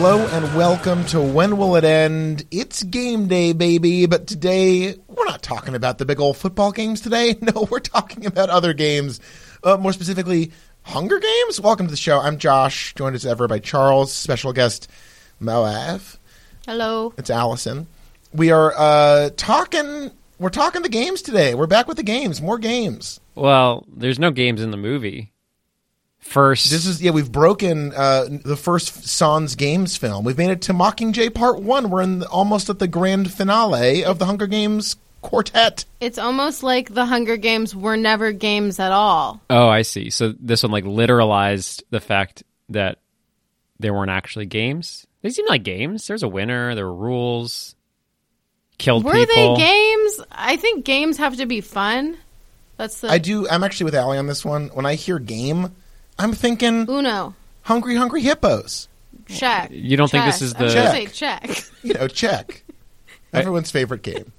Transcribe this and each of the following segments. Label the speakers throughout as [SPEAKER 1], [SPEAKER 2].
[SPEAKER 1] Hello and welcome to When Will It End? It's game day, baby. But today, we're not talking about the big old football games today. No, we're talking about other games. Uh, more specifically, Hunger Games. Welcome to the show. I'm Josh, joined as ever by Charles, special guest Moav.
[SPEAKER 2] Hello.
[SPEAKER 1] It's Allison. We are uh, talking. We're talking the games today. We're back with the games. More games.
[SPEAKER 3] Well, there's no games in the movie. First,
[SPEAKER 1] This is yeah. We've broken uh, the first Sans Games film. We've made it to Mockingjay Part One. We're in the, almost at the grand finale of the Hunger Games quartet.
[SPEAKER 2] It's almost like the Hunger Games were never games at all.
[SPEAKER 3] oh, I see. So this one like literalized the fact that there weren't actually games. They seem like games. There's a winner. There were rules. Killed
[SPEAKER 2] Were
[SPEAKER 3] people.
[SPEAKER 2] they games? I think games have to be fun. That's the
[SPEAKER 1] I do. I'm actually with Allie on this one. When I hear game, I'm thinking
[SPEAKER 2] Uno.
[SPEAKER 1] Hungry Hungry Hippos.
[SPEAKER 2] Check.
[SPEAKER 3] You don't think this
[SPEAKER 2] Check.
[SPEAKER 3] is
[SPEAKER 2] I was
[SPEAKER 3] the-
[SPEAKER 2] gonna say check.
[SPEAKER 1] You know, check. Everyone's favorite game.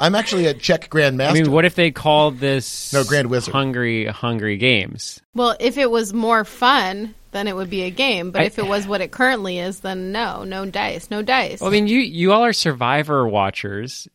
[SPEAKER 1] I'm actually a check grandmaster.
[SPEAKER 3] I mean, what if they called this
[SPEAKER 1] No, Grand Wizard.
[SPEAKER 3] Hungry Hungry Games?
[SPEAKER 2] well, if it was more fun, then it would be a game. But
[SPEAKER 3] I-
[SPEAKER 2] if it was what it currently is, then no, no dice, no dice.
[SPEAKER 3] Well, I mean, you you all are Survivor watchers.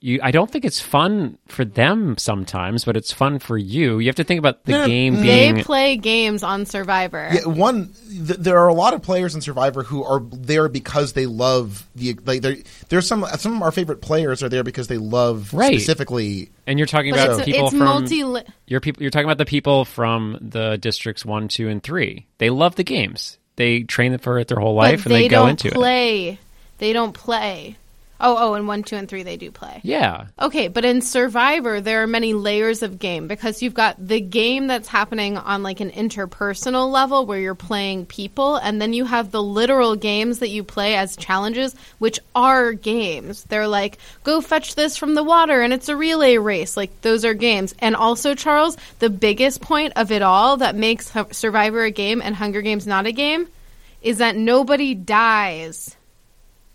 [SPEAKER 3] You, I don't think it's fun for them sometimes, but it's fun for you. You have to think about the
[SPEAKER 1] No,
[SPEAKER 3] game
[SPEAKER 2] they
[SPEAKER 3] being.
[SPEAKER 2] play games on Survivor.
[SPEAKER 1] Yeah, one. Th- there are a lot of players in Survivor who are there because they love the like. there- There's some some of our favorite players are there because they love
[SPEAKER 3] Right.
[SPEAKER 1] specifically.
[SPEAKER 3] and you're talking
[SPEAKER 2] but
[SPEAKER 3] about
[SPEAKER 2] it's,
[SPEAKER 3] people
[SPEAKER 2] it's
[SPEAKER 3] from
[SPEAKER 2] multi.
[SPEAKER 3] You're people. You're talking about the people from the districts one, two, and three. They love the games. They train for it their whole life,
[SPEAKER 2] but
[SPEAKER 3] and they, go
[SPEAKER 2] don't
[SPEAKER 3] into it.
[SPEAKER 2] play. They don't play. Oh, oh, and one, two, and three they do play.
[SPEAKER 3] Yeah,
[SPEAKER 2] Okay, but in Survivor, there are many layers of game because you've got the game that's happening on like an interpersonal level where you're playing people, and then you have the literal games that you play as challenges, which are games. They're like, go fetch this from the water, and it's a relay race. Like, those are games. And also, Charles, the biggest point of it all that makes Survivor a game and Hunger Games not a game is that nobody dies.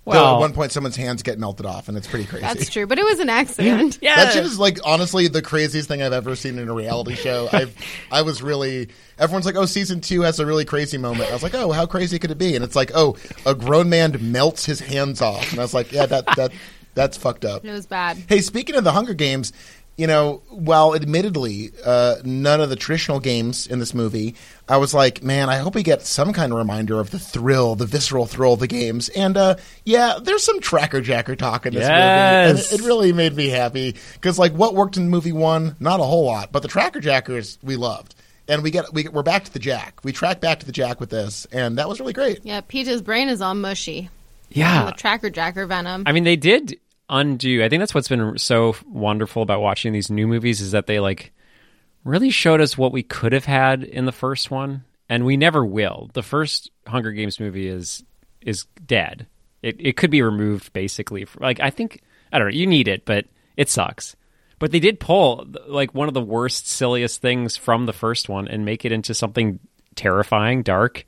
[SPEAKER 1] Well,
[SPEAKER 3] Well-
[SPEAKER 1] at one point, someone's hands get melted off, and it's pretty crazy.
[SPEAKER 2] That's true, but it was an accident.
[SPEAKER 3] yeah.
[SPEAKER 1] That shit is like honestly the craziest thing I've ever seen in a reality show. I've I was really everyone's like, oh, season two has a really crazy moment. I was like, oh, how crazy could it be? And it's like, oh, a grown man melts his hands off, and I was like, yeah, that that that's fucked up.
[SPEAKER 2] It was bad.
[SPEAKER 1] Hey, speaking of the Hunger Games, you know, while admittedly uh, none of the traditional games in this movie, I was like, man, I hope we get some kind of reminder of the thrill, the visceral thrill of the games. And uh, yeah, there's some tracker jacker talk in this movie, and it really made me happy because like what worked in movie one, not a whole lot, but the tracker jackers we loved. And we get we, we're back to the jack. We track back to the jack with this, and that was really great.
[SPEAKER 2] Yeah, Peeta's brain is all mushy.
[SPEAKER 3] yeah.
[SPEAKER 2] The tracker jacker venom.
[SPEAKER 3] I mean, they did undo. I think that's what's been so wonderful about watching these new movies is that they like really showed us what we could have had in the first one, and we never will. The first Hunger Games movie is is dead. It it could be removed basically. Like I think I don't know. You need it, but it sucks. But they did pull like one of the worst, silliest things from the first one and make it into something terrifying, dark,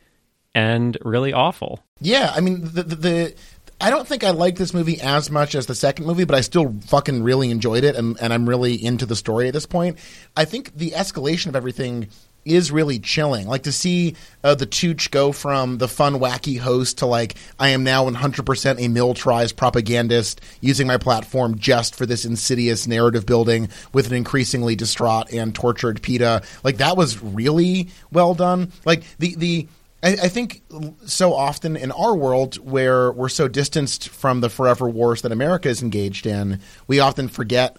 [SPEAKER 3] and really awful.
[SPEAKER 1] Yeah, I mean the, the, the I don't think I like this movie as much as the second movie, but I still fucking really enjoyed it, and, and I'm really into the story at this point. I think the escalation of everything is really chilling. Like to see uh, the Tooch go from the fun, wacky host to like I am now 100% a militarized propagandist using my platform just for this insidious narrative building with an increasingly distraught and tortured Peeta. Like that was really well done. Like the the I, I think so often in our world where we're so distanced from the forever wars that America is engaged in, we often forget,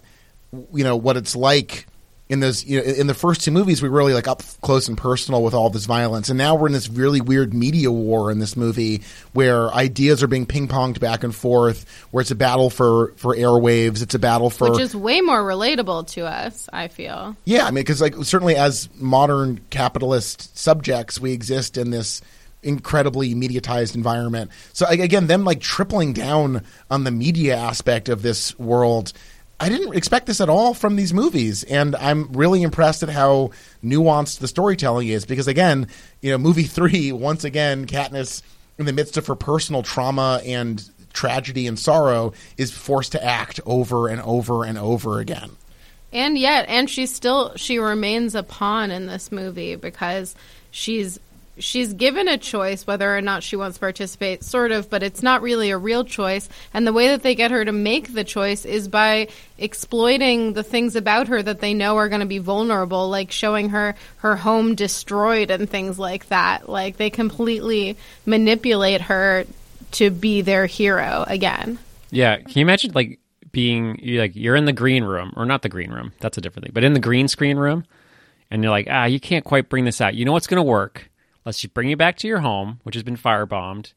[SPEAKER 1] you know, what it's like in those. You know, in the first two movies, we were really like up close and personal with all this violence, and now we're in this really weird media war in this movie where ideas are being ping ponged back and forth, where it's a battle for for airwaves, it's a battle for
[SPEAKER 2] which is way more relatable to us, I feel.
[SPEAKER 1] yeah, I mean, because like certainly as modern capitalist subjects, we exist in this incredibly mediatized environment. So like, again, them like tripling down on the media aspect of this world. I didn't expect this at all from these movies, and I'm really impressed at how nuanced the storytelling is. Because again, you know, movie three once again, Katniss, in the midst of her personal trauma and tragedy and sorrow, is forced to act over and over and over again.
[SPEAKER 2] And yet, and she still she remains a pawn in this movie because she's she's given a choice whether or not she wants to participate, sort of, but it's not really a real choice. And the way that they get her to make the choice is by exploiting the things about her that they know are going to be vulnerable, like showing her her home destroyed and things like that. Like they completely manipulate her to be their hero again.
[SPEAKER 3] Yeah, can you imagine like being you like you're in the green room or not the green room? That's a different thing. But in the green screen room, and you're like, ah, you can't quite bring this out. You know what's going to work? Let's just bring you back to your home, which has been firebombed.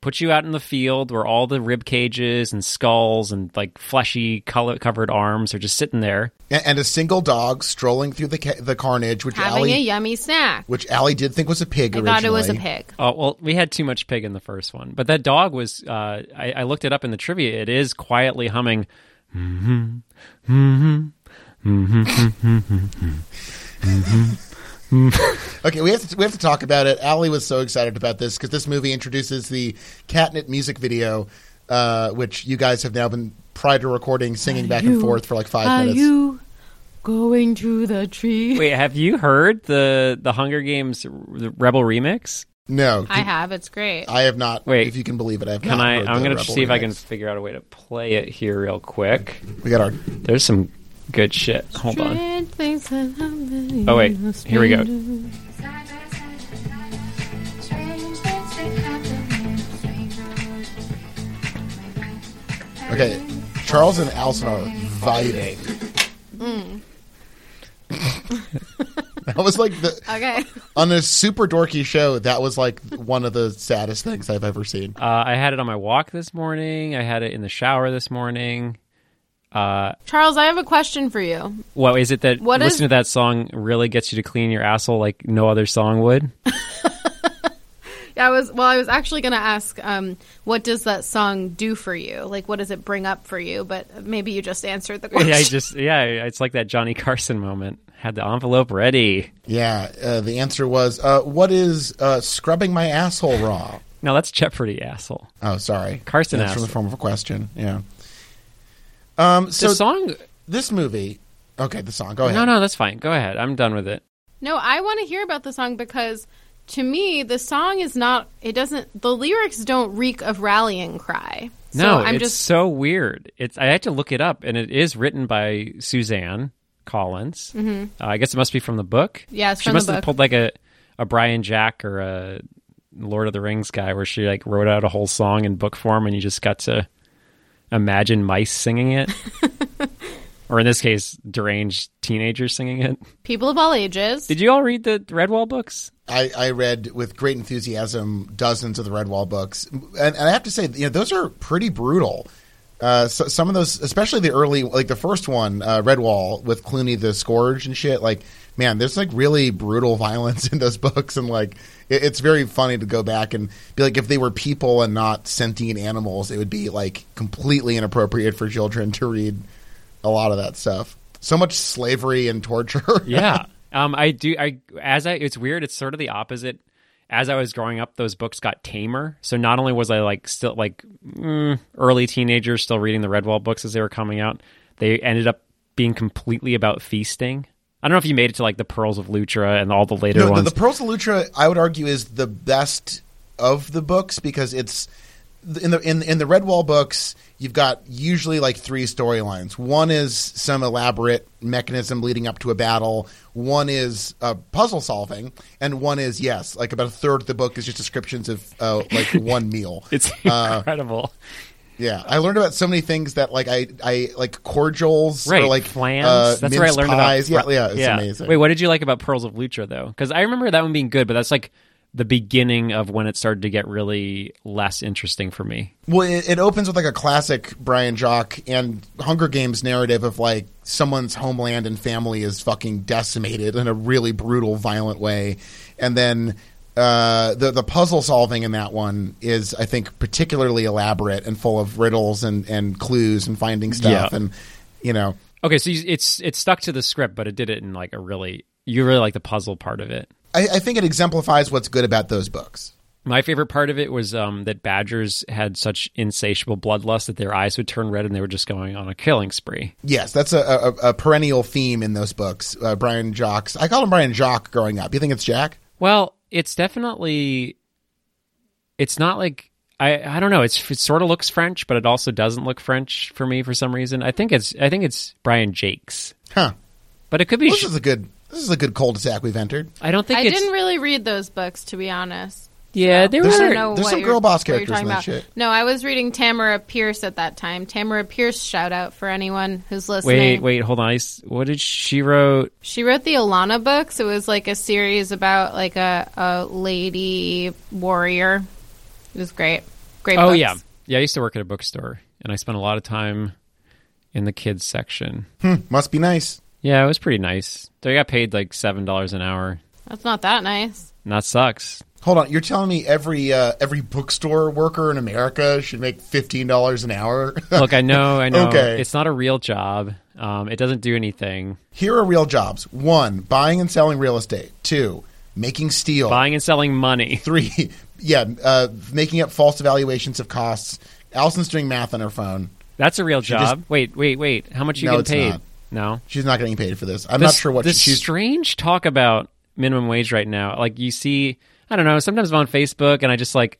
[SPEAKER 3] Put you out in the field where all the rib cages and skulls and like fleshy color covered arms are just sitting there.
[SPEAKER 1] And, and a single dog strolling through the ca- the carnage, which
[SPEAKER 2] Having
[SPEAKER 1] Allie,
[SPEAKER 2] a yummy snack.
[SPEAKER 1] which Allie did think was a pig.
[SPEAKER 2] I
[SPEAKER 1] originally.
[SPEAKER 2] thought it was a pig.
[SPEAKER 3] Oh well, we had too much pig in the first one, but that dog was. Uh, I, I looked it up in the trivia. It is quietly humming.
[SPEAKER 1] Mm-hmm, mm-hmm, mm-hmm, Okay, we have to we have to talk about it. Allie was so excited about this because this movie introduces the catnip music video, uh, which you guys have now been prior to recording singing back and forth for like five
[SPEAKER 2] Are
[SPEAKER 1] minutes.
[SPEAKER 2] you going to the tree?
[SPEAKER 3] Wait, have you heard the the Hunger Games Rebel remix?
[SPEAKER 1] no,
[SPEAKER 2] I have. It's great.
[SPEAKER 1] I have not.
[SPEAKER 3] Wait,
[SPEAKER 1] if you can believe it, I have
[SPEAKER 3] Can
[SPEAKER 1] not.
[SPEAKER 3] I? I'm gonna
[SPEAKER 1] Rebel
[SPEAKER 3] see if I can figure out a way to play it here real quick.
[SPEAKER 1] We got our.
[SPEAKER 3] There's some good shit. Hold on.
[SPEAKER 2] Strange things that happen
[SPEAKER 3] Oh, wait. Here we go.
[SPEAKER 1] Okay, Charles and Allison are vibing.
[SPEAKER 2] Mm.
[SPEAKER 1] that was like the
[SPEAKER 2] Okay.
[SPEAKER 1] on a super dorky show. That was like one of the saddest things I've ever seen.
[SPEAKER 3] Uh, I had it on my walk this morning. I had it in the shower this morning. Uh,
[SPEAKER 2] Charles, I have a question for you.
[SPEAKER 3] what is it that
[SPEAKER 2] What is-
[SPEAKER 3] listening to that song really gets you to clean your asshole like no other song would?
[SPEAKER 2] Yeah, I was well. I was actually going to ask, um, what does that song do for you? Like, what does it bring up for you? But maybe you just answered the question.
[SPEAKER 3] yeah, I just yeah, it's like that Johnny Carson moment. Had the envelope ready.
[SPEAKER 1] Yeah, uh, the answer was, uh, "What is uh, scrubbing my asshole raw?"
[SPEAKER 3] No, that's Jeopardy, asshole.
[SPEAKER 1] Oh, sorry,
[SPEAKER 3] Carson
[SPEAKER 1] That's
[SPEAKER 3] asked
[SPEAKER 1] from the form of a question. Yeah. Um. So
[SPEAKER 3] the song?
[SPEAKER 1] this movie. Okay, the song. Go ahead.
[SPEAKER 3] No, no, that's fine. Go ahead. I'm done with it.
[SPEAKER 2] No, I want to hear about the song because to me, the song is not. It doesn't. The lyrics don't reek of rallying cry. So
[SPEAKER 3] No,
[SPEAKER 2] I'm
[SPEAKER 3] it's
[SPEAKER 2] just.
[SPEAKER 3] so weird. It's I had to look it up, and it is written by Suzanne Collins. Mm-hmm. Uh, I guess it must be from the book.
[SPEAKER 2] Yeah,
[SPEAKER 3] she
[SPEAKER 2] from the
[SPEAKER 3] must have
[SPEAKER 2] book.
[SPEAKER 3] pulled like a a Brian Jack or a Lord of the Rings guy, where she like wrote out a whole song in book form, and you just got to imagine mice singing it, or in this case, deranged teenagers singing it.
[SPEAKER 2] people of all ages.
[SPEAKER 3] Did you all read the Redwall books?
[SPEAKER 1] I, I read with great enthusiasm dozens of the Redwall books, and, and I have to say, you know, those are pretty brutal. Uh, so, some of those, especially the early, like the first one, uh, Redwall with Cluny the Scourge and shit. Like, man, there's like really brutal violence in those books, and like it, it's very funny to go back and be like, if they were people and not sentient animals, it would be like completely inappropriate for children to read a lot of that stuff. So much slavery and torture.
[SPEAKER 3] yeah um i do i as i it's weird it's sort of the opposite as i was growing up those books got tamer so not only was i like still like mm, early teenagers still reading the redwall books as they were coming out they ended up being completely about feasting i don't know if you made it to like the pearls of lutra and all the later
[SPEAKER 1] No, the,
[SPEAKER 3] ones
[SPEAKER 1] the Pearls of Lutra, I would argue, is the best of the books because it's in the in in the Redwall books. You've got usually like three storylines. One is some elaborate mechanism leading up to a battle. One is uh, puzzle solving, and one is yes, like about a third of the book is just descriptions of uh, like one meal.
[SPEAKER 3] it's
[SPEAKER 1] Uh,
[SPEAKER 3] incredible
[SPEAKER 1] Yeah, I learned about so many things that like I I like cordials
[SPEAKER 3] right
[SPEAKER 1] or like
[SPEAKER 3] flans?
[SPEAKER 1] uh,
[SPEAKER 3] that's where i learned
[SPEAKER 1] pies.
[SPEAKER 3] about
[SPEAKER 1] Yeah, yeah, it's amazing.
[SPEAKER 3] wait what did you like about pearls of lutra though? Because i remember that one being good but that's like the beginning of when it started to get really less interesting for me.
[SPEAKER 1] Well, it, it opens with like a classic Brian Jock and Hunger Games narrative of like someone's homeland and family is fucking decimated in a really brutal, violent way, and then uh, the the puzzle solving in that one is, I think, particularly elaborate and full of riddles and and clues and finding stuff,
[SPEAKER 3] Yeah.
[SPEAKER 1] and you know,
[SPEAKER 3] Okay, so you- it's it's stuck to the script, but it did it in like a really you really like the puzzle part of it.
[SPEAKER 1] I, I think it exemplifies what's good about those books.
[SPEAKER 3] My favorite part of it was um, that badgers had such insatiable bloodlust that their eyes would turn red and they were just going on a killing spree.
[SPEAKER 1] Yes, that's a, a, a perennial theme in those books. Uh, Brian Jock's, I call him Brian Jock growing up. You think it's Jack?
[SPEAKER 3] Well, it's definitely it's not like I I don't know. It's it sort of looks French, but it also doesn't look French for me for some reason. I think it's I think it's Brian Jakes,
[SPEAKER 1] Huh.
[SPEAKER 3] but it could be.
[SPEAKER 1] This
[SPEAKER 3] sh-
[SPEAKER 1] is a good. This is a good cul-de-sac we've entered.
[SPEAKER 3] I don't think
[SPEAKER 2] I
[SPEAKER 3] it's.
[SPEAKER 2] didn't really read those books, to be honest.
[SPEAKER 3] Yeah, they
[SPEAKER 1] There's
[SPEAKER 2] I
[SPEAKER 3] were.
[SPEAKER 2] don't
[SPEAKER 1] there's some girl boss
[SPEAKER 2] what you're
[SPEAKER 1] characters in
[SPEAKER 2] talking
[SPEAKER 1] that
[SPEAKER 2] about.
[SPEAKER 1] shit.
[SPEAKER 2] No, I was reading Tamora Pierce at that time. Tamora Pierce, shout out for anyone who's listening.
[SPEAKER 3] Wait, wait, hold on. I s- What did she wrote?
[SPEAKER 2] She wrote the Alanna books. It was like a series about like a, a lady warrior. It was great. Great
[SPEAKER 3] Oh
[SPEAKER 2] books.
[SPEAKER 3] yeah, yeah. I used to work at a bookstore, and I spent a lot of time in the kids section.
[SPEAKER 1] Hmm, must be nice.
[SPEAKER 3] Yeah, it was pretty nice. They got paid like seven dollars an hour.
[SPEAKER 2] That's not that nice.
[SPEAKER 3] And that sucks.
[SPEAKER 1] Hold on, you're telling me every uh, every bookstore worker in America should make fifteen dollars an hour?
[SPEAKER 3] Look, I know, I know.
[SPEAKER 1] Okay.
[SPEAKER 3] It's not a real job. Um, it doesn't do anything.
[SPEAKER 1] Here are real jobs: one, buying and selling real estate; two, making steel;
[SPEAKER 3] Buying and selling money.
[SPEAKER 1] three, yeah, uh, making up false evaluations of costs. Allison's doing math on her phone.
[SPEAKER 3] That's a real
[SPEAKER 1] She
[SPEAKER 3] job.
[SPEAKER 1] just-
[SPEAKER 3] wait, wait, wait. How much are you
[SPEAKER 1] No,
[SPEAKER 3] getting paid?
[SPEAKER 1] not.
[SPEAKER 3] No.
[SPEAKER 1] She's not getting paid for this. I'm
[SPEAKER 3] This-
[SPEAKER 1] not sure what
[SPEAKER 3] this
[SPEAKER 1] she's.
[SPEAKER 3] strange talk about minimum wage right now. Like you see, I don't know. Sometimes I'm on Facebook and I just like,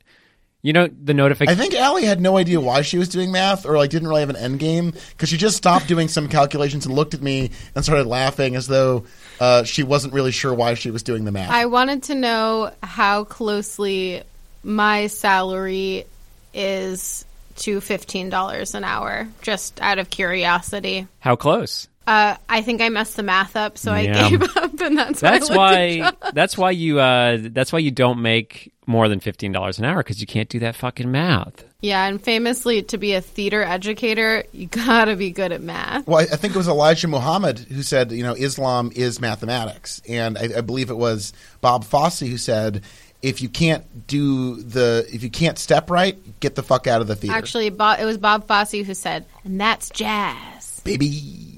[SPEAKER 3] you know, the notification.
[SPEAKER 1] I think Allie had no idea why she was doing math, or like didn't really have an end game because she just stopped doing some calculations and looked at me and started laughing as though uh, she wasn't really sure why she was doing the math.
[SPEAKER 2] I wanted to know how closely my salary is to fifteen dollars an hour, just out of curiosity.
[SPEAKER 3] How close?
[SPEAKER 2] Uh, I think I messed the math up, so
[SPEAKER 3] Yeah.
[SPEAKER 2] I gave up, and that's
[SPEAKER 3] That's
[SPEAKER 2] why. I
[SPEAKER 3] why. That's why you. Uh, that's why you don't make more than fifteen dollars an hour because you can't do that fucking math.
[SPEAKER 2] Yeah, and famously, to be a theater educator, you gotta be good at math.
[SPEAKER 1] Well, I I think it was Elijah Muhammad who said, you know, Islam is mathematics, and I, I believe it was Bob Fosse who said, if you can't do the, if you can't step right, get the fuck out of the theater,
[SPEAKER 2] Actually, Bob, it was Bob Fosse who said, and that's jazz.
[SPEAKER 1] baby.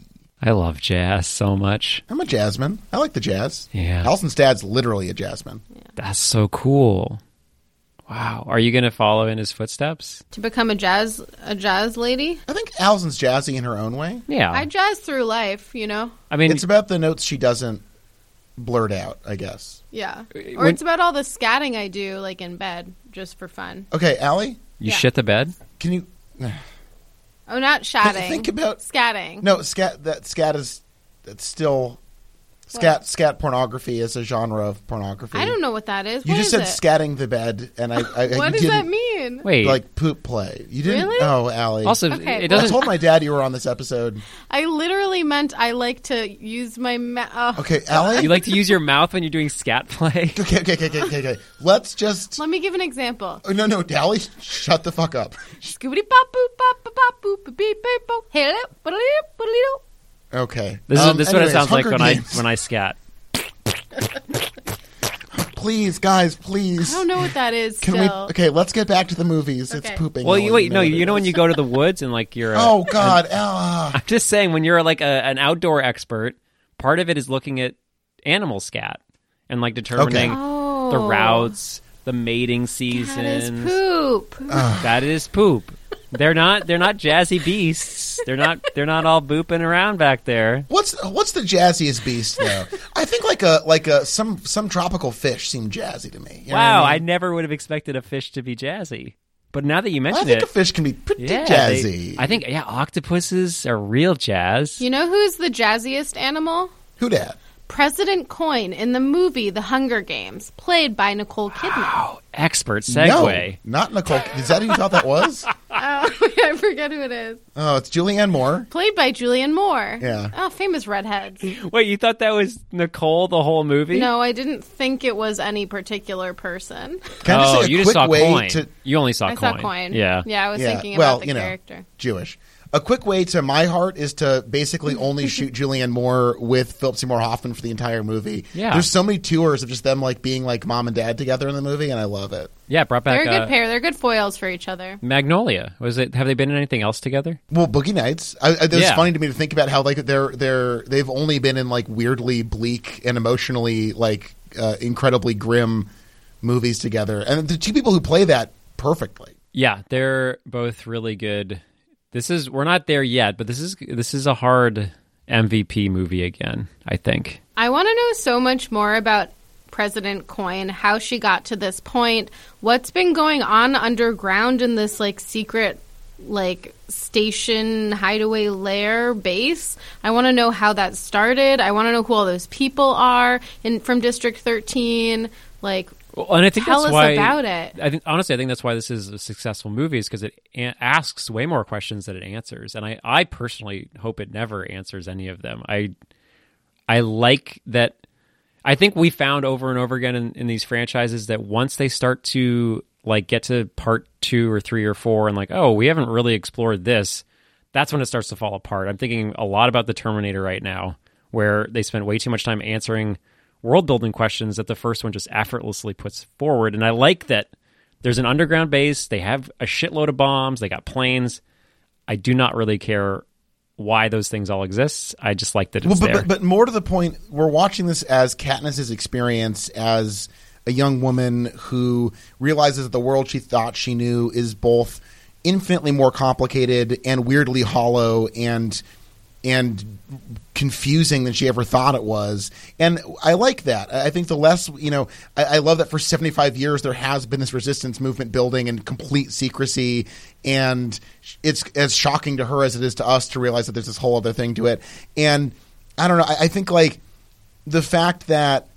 [SPEAKER 3] I love jazz so much.
[SPEAKER 1] I'm a jazzman. I like the jazz.
[SPEAKER 3] Yeah.
[SPEAKER 1] Allison's dad's literally a jazzman.
[SPEAKER 3] That's so cool. Wow. Are you going to follow in his footsteps?
[SPEAKER 2] To become a jazz a jazz lady,
[SPEAKER 1] I think Allison's jazzy in her own way.
[SPEAKER 3] Yeah.
[SPEAKER 2] I jazz through life. You know,
[SPEAKER 3] I mean,
[SPEAKER 1] It's about the notes she doesn't blurt out, I guess.
[SPEAKER 2] yeah. Or
[SPEAKER 3] When-
[SPEAKER 2] it's about all the scatting I do, like in bed, just for fun.
[SPEAKER 1] Okay, Allie,
[SPEAKER 3] you
[SPEAKER 2] yeah.
[SPEAKER 3] shit the bed?
[SPEAKER 1] can you
[SPEAKER 2] Oh, not shatting.
[SPEAKER 1] think about
[SPEAKER 2] scatting.
[SPEAKER 1] No, scat that scat is that's still scat scat pornography is a genre of pornography.
[SPEAKER 2] I don't know what that is.
[SPEAKER 1] You
[SPEAKER 2] What
[SPEAKER 1] just
[SPEAKER 2] is
[SPEAKER 1] said
[SPEAKER 2] it?
[SPEAKER 1] scatting the bed, and I. I
[SPEAKER 2] What
[SPEAKER 1] you
[SPEAKER 2] does that mean?
[SPEAKER 3] Wait.
[SPEAKER 1] Like poop play. You didn't.
[SPEAKER 2] Really?
[SPEAKER 1] Oh, Allie.
[SPEAKER 3] also,
[SPEAKER 2] Okay,
[SPEAKER 3] it
[SPEAKER 1] I
[SPEAKER 3] doesn't.
[SPEAKER 1] told my dad you were on this episode.
[SPEAKER 2] I literally meant I like to use my mouth.
[SPEAKER 1] Okay, Allie.
[SPEAKER 3] you like to use your mouth when you're doing scat play?
[SPEAKER 1] okay, okay, okay, okay, okay, okay. Let's just.
[SPEAKER 2] Let me give an example.
[SPEAKER 1] Oh, no, no, Allie, shut the fuck up.
[SPEAKER 2] Scoobity pop boop pop pop pop boop beep beep boop. Hello, boodle boodle
[SPEAKER 1] Okay.
[SPEAKER 3] This is
[SPEAKER 1] Um,
[SPEAKER 3] this is what it
[SPEAKER 1] anyways,
[SPEAKER 3] sounds like
[SPEAKER 1] Hunger
[SPEAKER 3] when
[SPEAKER 1] Games.
[SPEAKER 3] I when I scat.
[SPEAKER 1] Please, guys, please.
[SPEAKER 2] I don't know what that is.
[SPEAKER 1] Can we?
[SPEAKER 2] still.
[SPEAKER 1] Okay, let's get back to the movies. It's pooping.
[SPEAKER 3] Well, you wait, no, you know when you go to the woods and like you're. A,
[SPEAKER 1] Oh God, ah.
[SPEAKER 3] I'm just saying when you're like a, an outdoor expert, part of it is looking at animal scat and like determining
[SPEAKER 2] Oh.
[SPEAKER 3] the routes, the mating
[SPEAKER 2] That is
[SPEAKER 3] seasons.
[SPEAKER 2] poop.
[SPEAKER 3] That is poop. They're not. They're not jazzy beasts. They're not. They're not all booping around back there.
[SPEAKER 1] What's what's the jazziest beast though? I think like a like a some some tropical fish seem jazzy to me. You know
[SPEAKER 3] wow,
[SPEAKER 1] what
[SPEAKER 3] I,
[SPEAKER 1] I,
[SPEAKER 3] never would have expected a fish to be jazzy. But now that you
[SPEAKER 1] I
[SPEAKER 3] mention
[SPEAKER 1] think
[SPEAKER 3] it,
[SPEAKER 1] a fish can be pretty
[SPEAKER 3] yeah,
[SPEAKER 1] jazzy.
[SPEAKER 3] they- I think yeah, octopuses are real jazz.
[SPEAKER 2] You know who's the jazziest animal?
[SPEAKER 1] Who dat?
[SPEAKER 2] President Coin in the movie The Hunger Games, played by Nicole Kidman.
[SPEAKER 3] Oh, expert segue.
[SPEAKER 1] No, not Nicole. Is that who you thought that was?
[SPEAKER 2] Oh, I forget who it is.
[SPEAKER 1] Oh, it's Julianne Moore.
[SPEAKER 2] Played by Julianne Moore.
[SPEAKER 1] Yeah.
[SPEAKER 2] Oh, famous redheads.
[SPEAKER 3] Wait, you thought that was Nicole the whole movie?
[SPEAKER 2] No, I didn't think it was any particular person.
[SPEAKER 1] Can I just
[SPEAKER 3] oh,
[SPEAKER 1] say a
[SPEAKER 3] you
[SPEAKER 1] quick
[SPEAKER 3] just saw
[SPEAKER 1] way
[SPEAKER 3] coin.
[SPEAKER 1] to
[SPEAKER 3] You only saw
[SPEAKER 2] I
[SPEAKER 3] coin.
[SPEAKER 2] saw Coin.
[SPEAKER 3] Yeah.
[SPEAKER 2] Yeah, I was
[SPEAKER 1] Yeah,
[SPEAKER 2] thinking
[SPEAKER 1] well,
[SPEAKER 2] about the
[SPEAKER 1] you know.
[SPEAKER 2] character.
[SPEAKER 1] Jewish? A quick way to my heart is to basically only shoot Julianne Moore with Philip Seymour Hoffman for the entire movie.
[SPEAKER 3] Yeah.
[SPEAKER 1] there's so many tours of just them like being like mom and dad together in the movie, and I love it.
[SPEAKER 3] Yeah, brought back
[SPEAKER 2] They're a good
[SPEAKER 3] uh,
[SPEAKER 2] pair. They're good foils for each other.
[SPEAKER 3] Magnolia. Was it? Have they been in anything else together?
[SPEAKER 1] Well, Boogie Nights. I, I, it's
[SPEAKER 3] Yeah.
[SPEAKER 1] funny to me to think about how like they're they're they've only been in like weirdly bleak and emotionally like uh, incredibly grim movies together, and the two people who play that perfectly.
[SPEAKER 3] Yeah, they're both really good. This is we're not there yet, but this is this is a hard MVP movie again. I think.
[SPEAKER 2] I want to know so much more about President Coin, how she got to this point, what's been going on underground in this like secret like station hideaway lair base. I want to know how that started. I want to know who all those people are in from District 13. Like
[SPEAKER 3] Well, and I think
[SPEAKER 2] Tell
[SPEAKER 3] that's
[SPEAKER 2] us
[SPEAKER 3] why
[SPEAKER 2] about it.
[SPEAKER 3] I think honestly, I think that's why this is a successful movie is because it a- asks way more questions than it answers, and I, I personally hope it never answers any of them. I, I like that. I think we found over and over again in, in these franchises that once they start to like get to part two or three or four, and like, oh, we haven't really explored this, that's when it starts to fall apart. I'm thinking a lot about the Terminator right now, where they spent way too much time answering world building questions that the first one just effortlessly puts forward. And I like that there's an underground base, they have a shitload of bombs, they got planes. I do not really care why those things all exist. I just like that it's
[SPEAKER 1] Well, but,
[SPEAKER 3] there.
[SPEAKER 1] but, but more to the point, we're watching this as Katniss's experience as a young woman who realizes that the world she thought she knew is both infinitely more complicated and weirdly hollow and and confusing than she ever thought it was. And I like that. I think the less, you know, I, I love that for 75 years there has been this resistance movement building and complete secrecy. And it's as shocking to her as it is to us to realize that there's this whole other thing to it. And I don't know. I, I think like the fact that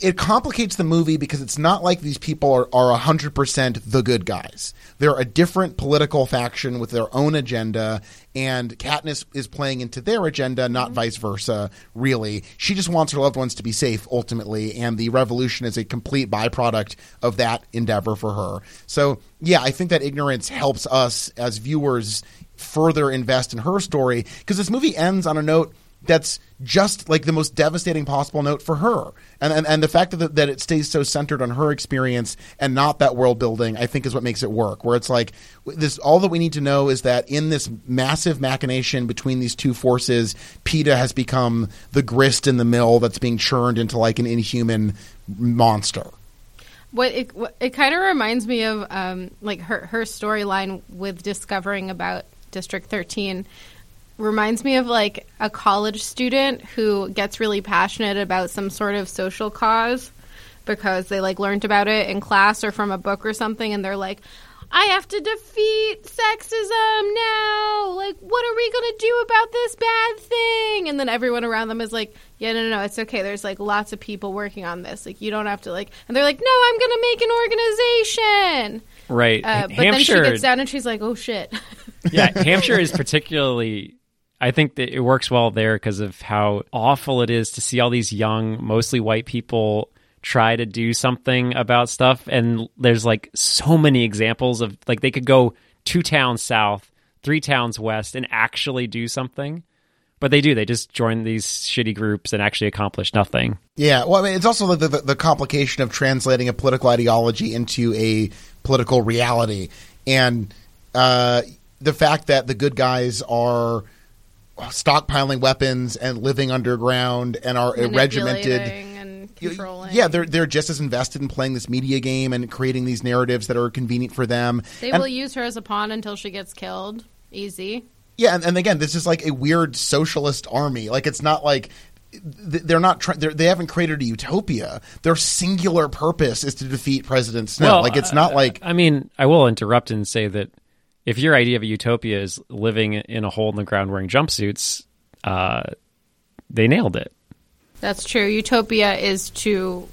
[SPEAKER 1] it complicates the movie because it's not like these people are, are 100% the good guys. They're a different political faction with their own agenda, and Katniss is playing into their agenda, not mm-hmm. vice versa, really. She just wants her loved ones to be safe, ultimately, and the revolution is a complete byproduct of that endeavor for her. So, yeah, I think that ignorance helps us as viewers further invest in her story because this movie ends on a note that's just like the most devastating possible note for her. And and, and the fact that, that it stays so centered on her experience and not that world building, I think is what makes it work. Where it's like this all that we need to know is that in this massive machination between these two forces, Peeta has become the grist in the mill that's being churned into like an inhuman monster.
[SPEAKER 2] What it what, it kind of reminds me of um, like her her storyline with discovering about District 13 reminds me of like a college student who gets really passionate about some sort of social cause because they like learned about it in class or from a book or something and they're like I have to defeat sexism now. Like, what are we going to do about this bad thing? And then everyone around them is like, yeah, no, no, no, it's okay. There's like lots of people working on this. Like, you don't have to, like, and they're like, no, I'm going to make an organization.
[SPEAKER 3] right.
[SPEAKER 2] Uh, but then she gets down and she's like, oh shit.
[SPEAKER 3] yeah, Hampshire is particularly. I think that it works well there because of how awful it is to see all these young, mostly white people try to do something about stuff. And there's like so many examples of like they could go two towns south, three towns west, and actually do something. But they do. They just join these shitty groups and actually accomplish nothing.
[SPEAKER 1] Yeah, well, I mean, it's also the, the, the complication of translating a political ideology into a political reality, and uh, the fact that the good guys are stockpiling weapons and living underground and are regimented.
[SPEAKER 2] Controlling.
[SPEAKER 1] Yeah, they're they're just as invested in playing this media game and creating these narratives that are convenient for them.
[SPEAKER 2] They
[SPEAKER 1] And-
[SPEAKER 2] will use her as a pawn until she gets killed. Easy.
[SPEAKER 1] Yeah, and, and again, this is like a weird socialist army. Like it's not like they're not try- they're, they haven't created a utopia. Their singular purpose is to defeat President Snow. like it's not
[SPEAKER 3] uh,
[SPEAKER 1] like
[SPEAKER 3] I mean, I will interrupt and say that if your idea of a utopia is living in a hole in the ground wearing jumpsuits, uh, they nailed it.
[SPEAKER 2] That's true. Utopia is to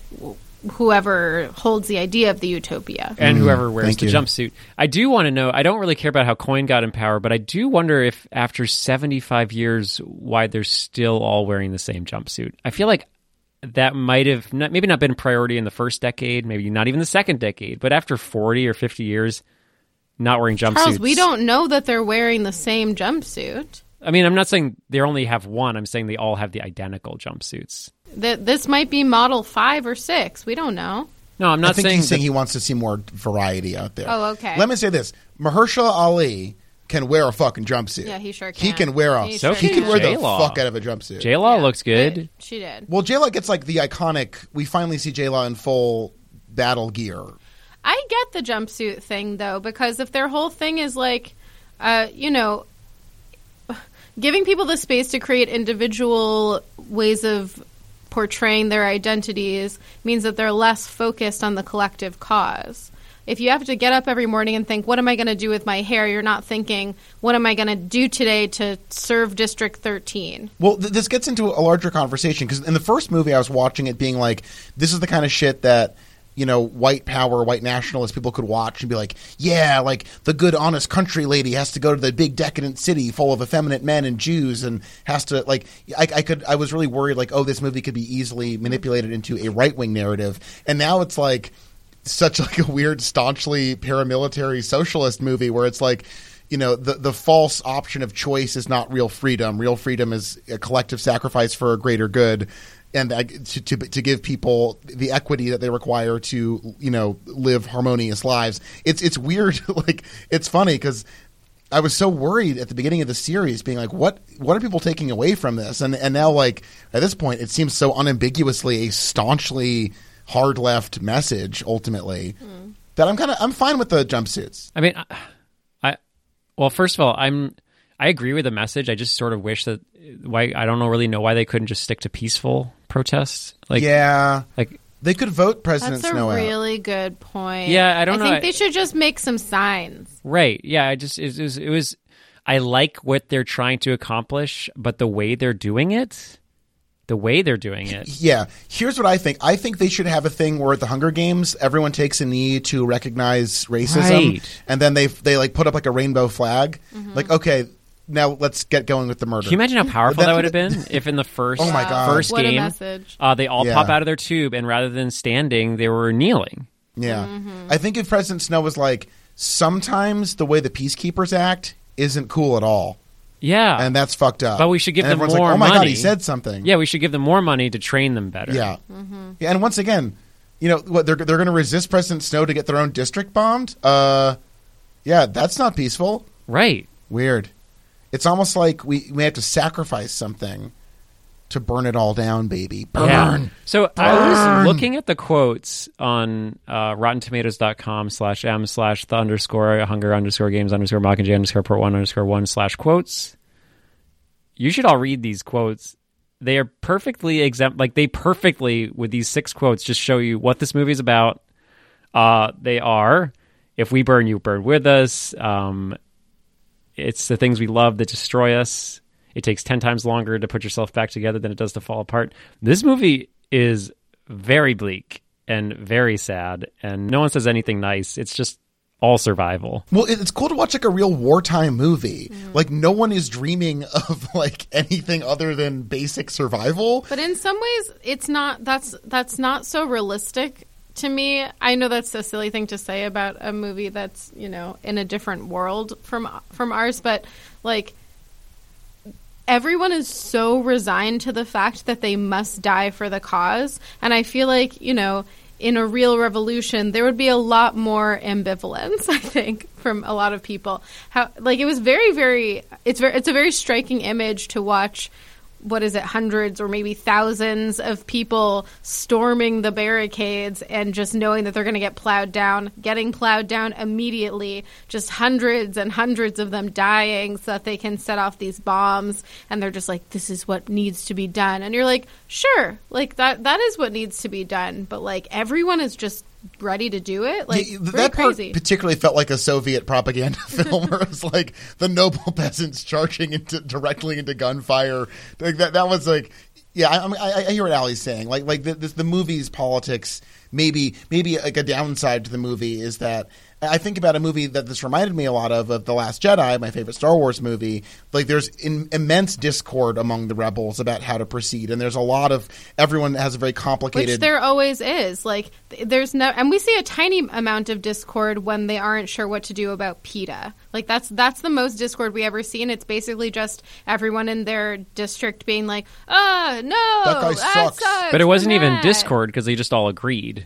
[SPEAKER 2] whoever holds the idea of the utopia.
[SPEAKER 3] and whoever wears
[SPEAKER 1] thank
[SPEAKER 3] the
[SPEAKER 1] you.
[SPEAKER 3] jumpsuit. I do want to know. I don't really care about how Coin got in power, but I do wonder if after seventy five years, why they're still all wearing the same jumpsuit. I feel like that might have not, maybe not been a priority in the first decade, maybe not even the second decade, but after forty or fifty years, not wearing jumpsuits.
[SPEAKER 2] Charles, we don't know that they're wearing the same jumpsuit.
[SPEAKER 3] I mean, I'm not saying they only have one. I'm saying they all have the identical jumpsuits.
[SPEAKER 2] That this might be model five or six. We don't know.
[SPEAKER 3] No, I'm
[SPEAKER 1] I
[SPEAKER 3] not
[SPEAKER 1] think
[SPEAKER 3] saying
[SPEAKER 1] he's saying
[SPEAKER 3] that-
[SPEAKER 1] he wants to see more variety out there.
[SPEAKER 2] Oh, okay.
[SPEAKER 1] Let me say this: Mahershala Ali can wear a fucking jumpsuit.
[SPEAKER 2] Yeah, he sure can.
[SPEAKER 1] He
[SPEAKER 2] can.
[SPEAKER 1] can wear a.
[SPEAKER 2] He
[SPEAKER 3] So
[SPEAKER 1] he can
[SPEAKER 2] can.
[SPEAKER 1] wear the
[SPEAKER 3] J-Law.
[SPEAKER 1] fuck out of a jumpsuit.
[SPEAKER 3] J Law
[SPEAKER 2] Yeah.
[SPEAKER 3] looks good.
[SPEAKER 2] She did.
[SPEAKER 1] well, J Law gets like the iconic. We finally see J Law in full battle gear.
[SPEAKER 2] I get the jumpsuit thing though, because if their whole thing is like, uh, you know, giving people the space to create individual ways of portraying their identities means that they're less focused on the collective cause. If you have to get up every morning and think, what am I going to do with my hair? You're not thinking, what am I going to do today to serve District 13?
[SPEAKER 1] Well, th- this gets into a larger conversation because in the first movie, I was watching it being like, this is the kind of shit that you know, white power, white nationalist people could watch and be like, yeah, like the good, honest country lady has to go to the big decadent city full of effeminate men and Jews and has to like. I, I could. I was really worried, like, oh, this movie could be easily manipulated into a right wing narrative, and now it's like such like a weird, staunchly paramilitary socialist movie where it's like you know the the false option of choice is not real freedom. Real freedom is a collective sacrifice for a greater good, and to, to to give people the equity that they require to you know live harmonious lives. It's it's weird. like it's funny because. I was so worried at the beginning of the series, being like, "What? What are people taking away from this?" And and now, like at this point, it seems so unambiguously a staunchly hard left message. Ultimately,
[SPEAKER 2] Hmm.
[SPEAKER 1] that I'm kind of I'm fine with the jumpsuits.
[SPEAKER 3] I mean, I, I well, first of all, I'm I agree with the message. I just sort of wish that why I don't know really know why they couldn't just stick to peaceful protests. Like
[SPEAKER 1] yeah,
[SPEAKER 3] like
[SPEAKER 1] they could vote President
[SPEAKER 2] That's a
[SPEAKER 1] Snow out.
[SPEAKER 2] really good point.
[SPEAKER 3] Yeah, I don't
[SPEAKER 2] I
[SPEAKER 3] know.
[SPEAKER 2] think they should just make some signs.
[SPEAKER 3] right, yeah. I just it, was it was I like what they're trying to accomplish, but the way they're doing it, the way they're doing it,
[SPEAKER 1] Yeah, here's what I think. I think they should have a thing where at the Hunger Games, everyone takes a knee to recognize racism,
[SPEAKER 3] Right.
[SPEAKER 1] and then they they like put up like a rainbow flag.
[SPEAKER 2] Mm-hmm.
[SPEAKER 1] Like, okay, now let's get going with the murder.
[SPEAKER 3] Can you imagine how powerful
[SPEAKER 1] That-
[SPEAKER 3] that would have been if in the first
[SPEAKER 1] Oh my God.
[SPEAKER 3] first
[SPEAKER 2] What
[SPEAKER 3] game
[SPEAKER 2] message.
[SPEAKER 3] Uh, they all
[SPEAKER 1] Yeah.
[SPEAKER 3] pop out of their tube and rather than standing they were kneeling.
[SPEAKER 1] Yeah,
[SPEAKER 2] Mm-hmm.
[SPEAKER 1] I think if President Snow was like, sometimes the way the peacekeepers act isn't cool at all,
[SPEAKER 3] Yeah,
[SPEAKER 1] and that's fucked up.
[SPEAKER 3] But we should give
[SPEAKER 1] And
[SPEAKER 3] them more
[SPEAKER 1] like, oh my god,
[SPEAKER 3] money.
[SPEAKER 1] he said something.
[SPEAKER 3] yeah, we should give them more money to train them better.
[SPEAKER 1] Yeah.
[SPEAKER 2] Mm-hmm.
[SPEAKER 1] yeah. And once again, you know what? They're they're going to resist President Snow to get their own district bombed. Uh, yeah, that's not peaceful.
[SPEAKER 3] right.
[SPEAKER 1] Weird. It's almost like we we have to sacrifice something to burn it all down, baby. Burn.
[SPEAKER 3] Yeah. So I was looking at the quotes on uh, RottenTomatoes.com slash m slash the underscore hunger underscore games underscore mockingjay underscore port one underscore one slash quotes. You should all read these quotes. They are perfectly exempt. Like they perfectly with these six quotes just show you what this movie is about. Uh, they are, if we burn, you burn with us. Um, it's the things we love that destroy us. It takes 10 times longer to put yourself back together than it does to fall apart. This movie is very bleak and very sad, and no one says anything nice. It's just all survival.
[SPEAKER 1] Well, it's cool to watch like a real wartime movie. Like no one is dreaming of like anything other than basic survival.
[SPEAKER 2] But in some ways, it's not. That's that's not so realistic to me. I know that's a silly thing to say about a movie that's you know in a different world from from ours, but like everyone is so resigned to the fact that they must die for the cause, and I feel like you know. In a real revolution, there would be a lot more ambivalence. I think from a lot of people. How like it was very, very. It's very. It's a very striking image to watch what is it, hundreds or maybe thousands of people storming the barricades and just knowing that they're going to get plowed down, getting plowed down immediately, just hundreds and hundreds of them dying so that they can set off these bombs. And they're just like, this is what needs to be done. And you're like, sure, like that, that is what needs to be done. But like everyone is just ready to do it. Like,
[SPEAKER 1] Yeah, that part
[SPEAKER 2] crazy.
[SPEAKER 1] particularly felt like a Soviet propaganda film, where it was like the noble peasants charging into directly into gunfire. Like that, that was like, yeah, I, I, I hear what Ali's saying. Like, like the, the, the movie's politics. Maybe, maybe like a downside to the movie is that I think about a movie that this reminded me a lot of of the Last Jedi, my favorite Star Wars movie. Like, there's in, immense discord among the rebels about how to proceed, and there's a lot of everyone has a very complicated.
[SPEAKER 2] Which there always is. Like, there's no, and we see a tiny amount of discord when they aren't sure what to do about Peeta. Like, that's that's the most discord we ever see, and it's basically just everyone in their district being like, "Oh no,
[SPEAKER 1] That guy sucks."
[SPEAKER 2] sucks,
[SPEAKER 3] But it wasn't even. Discord because they just all agreed.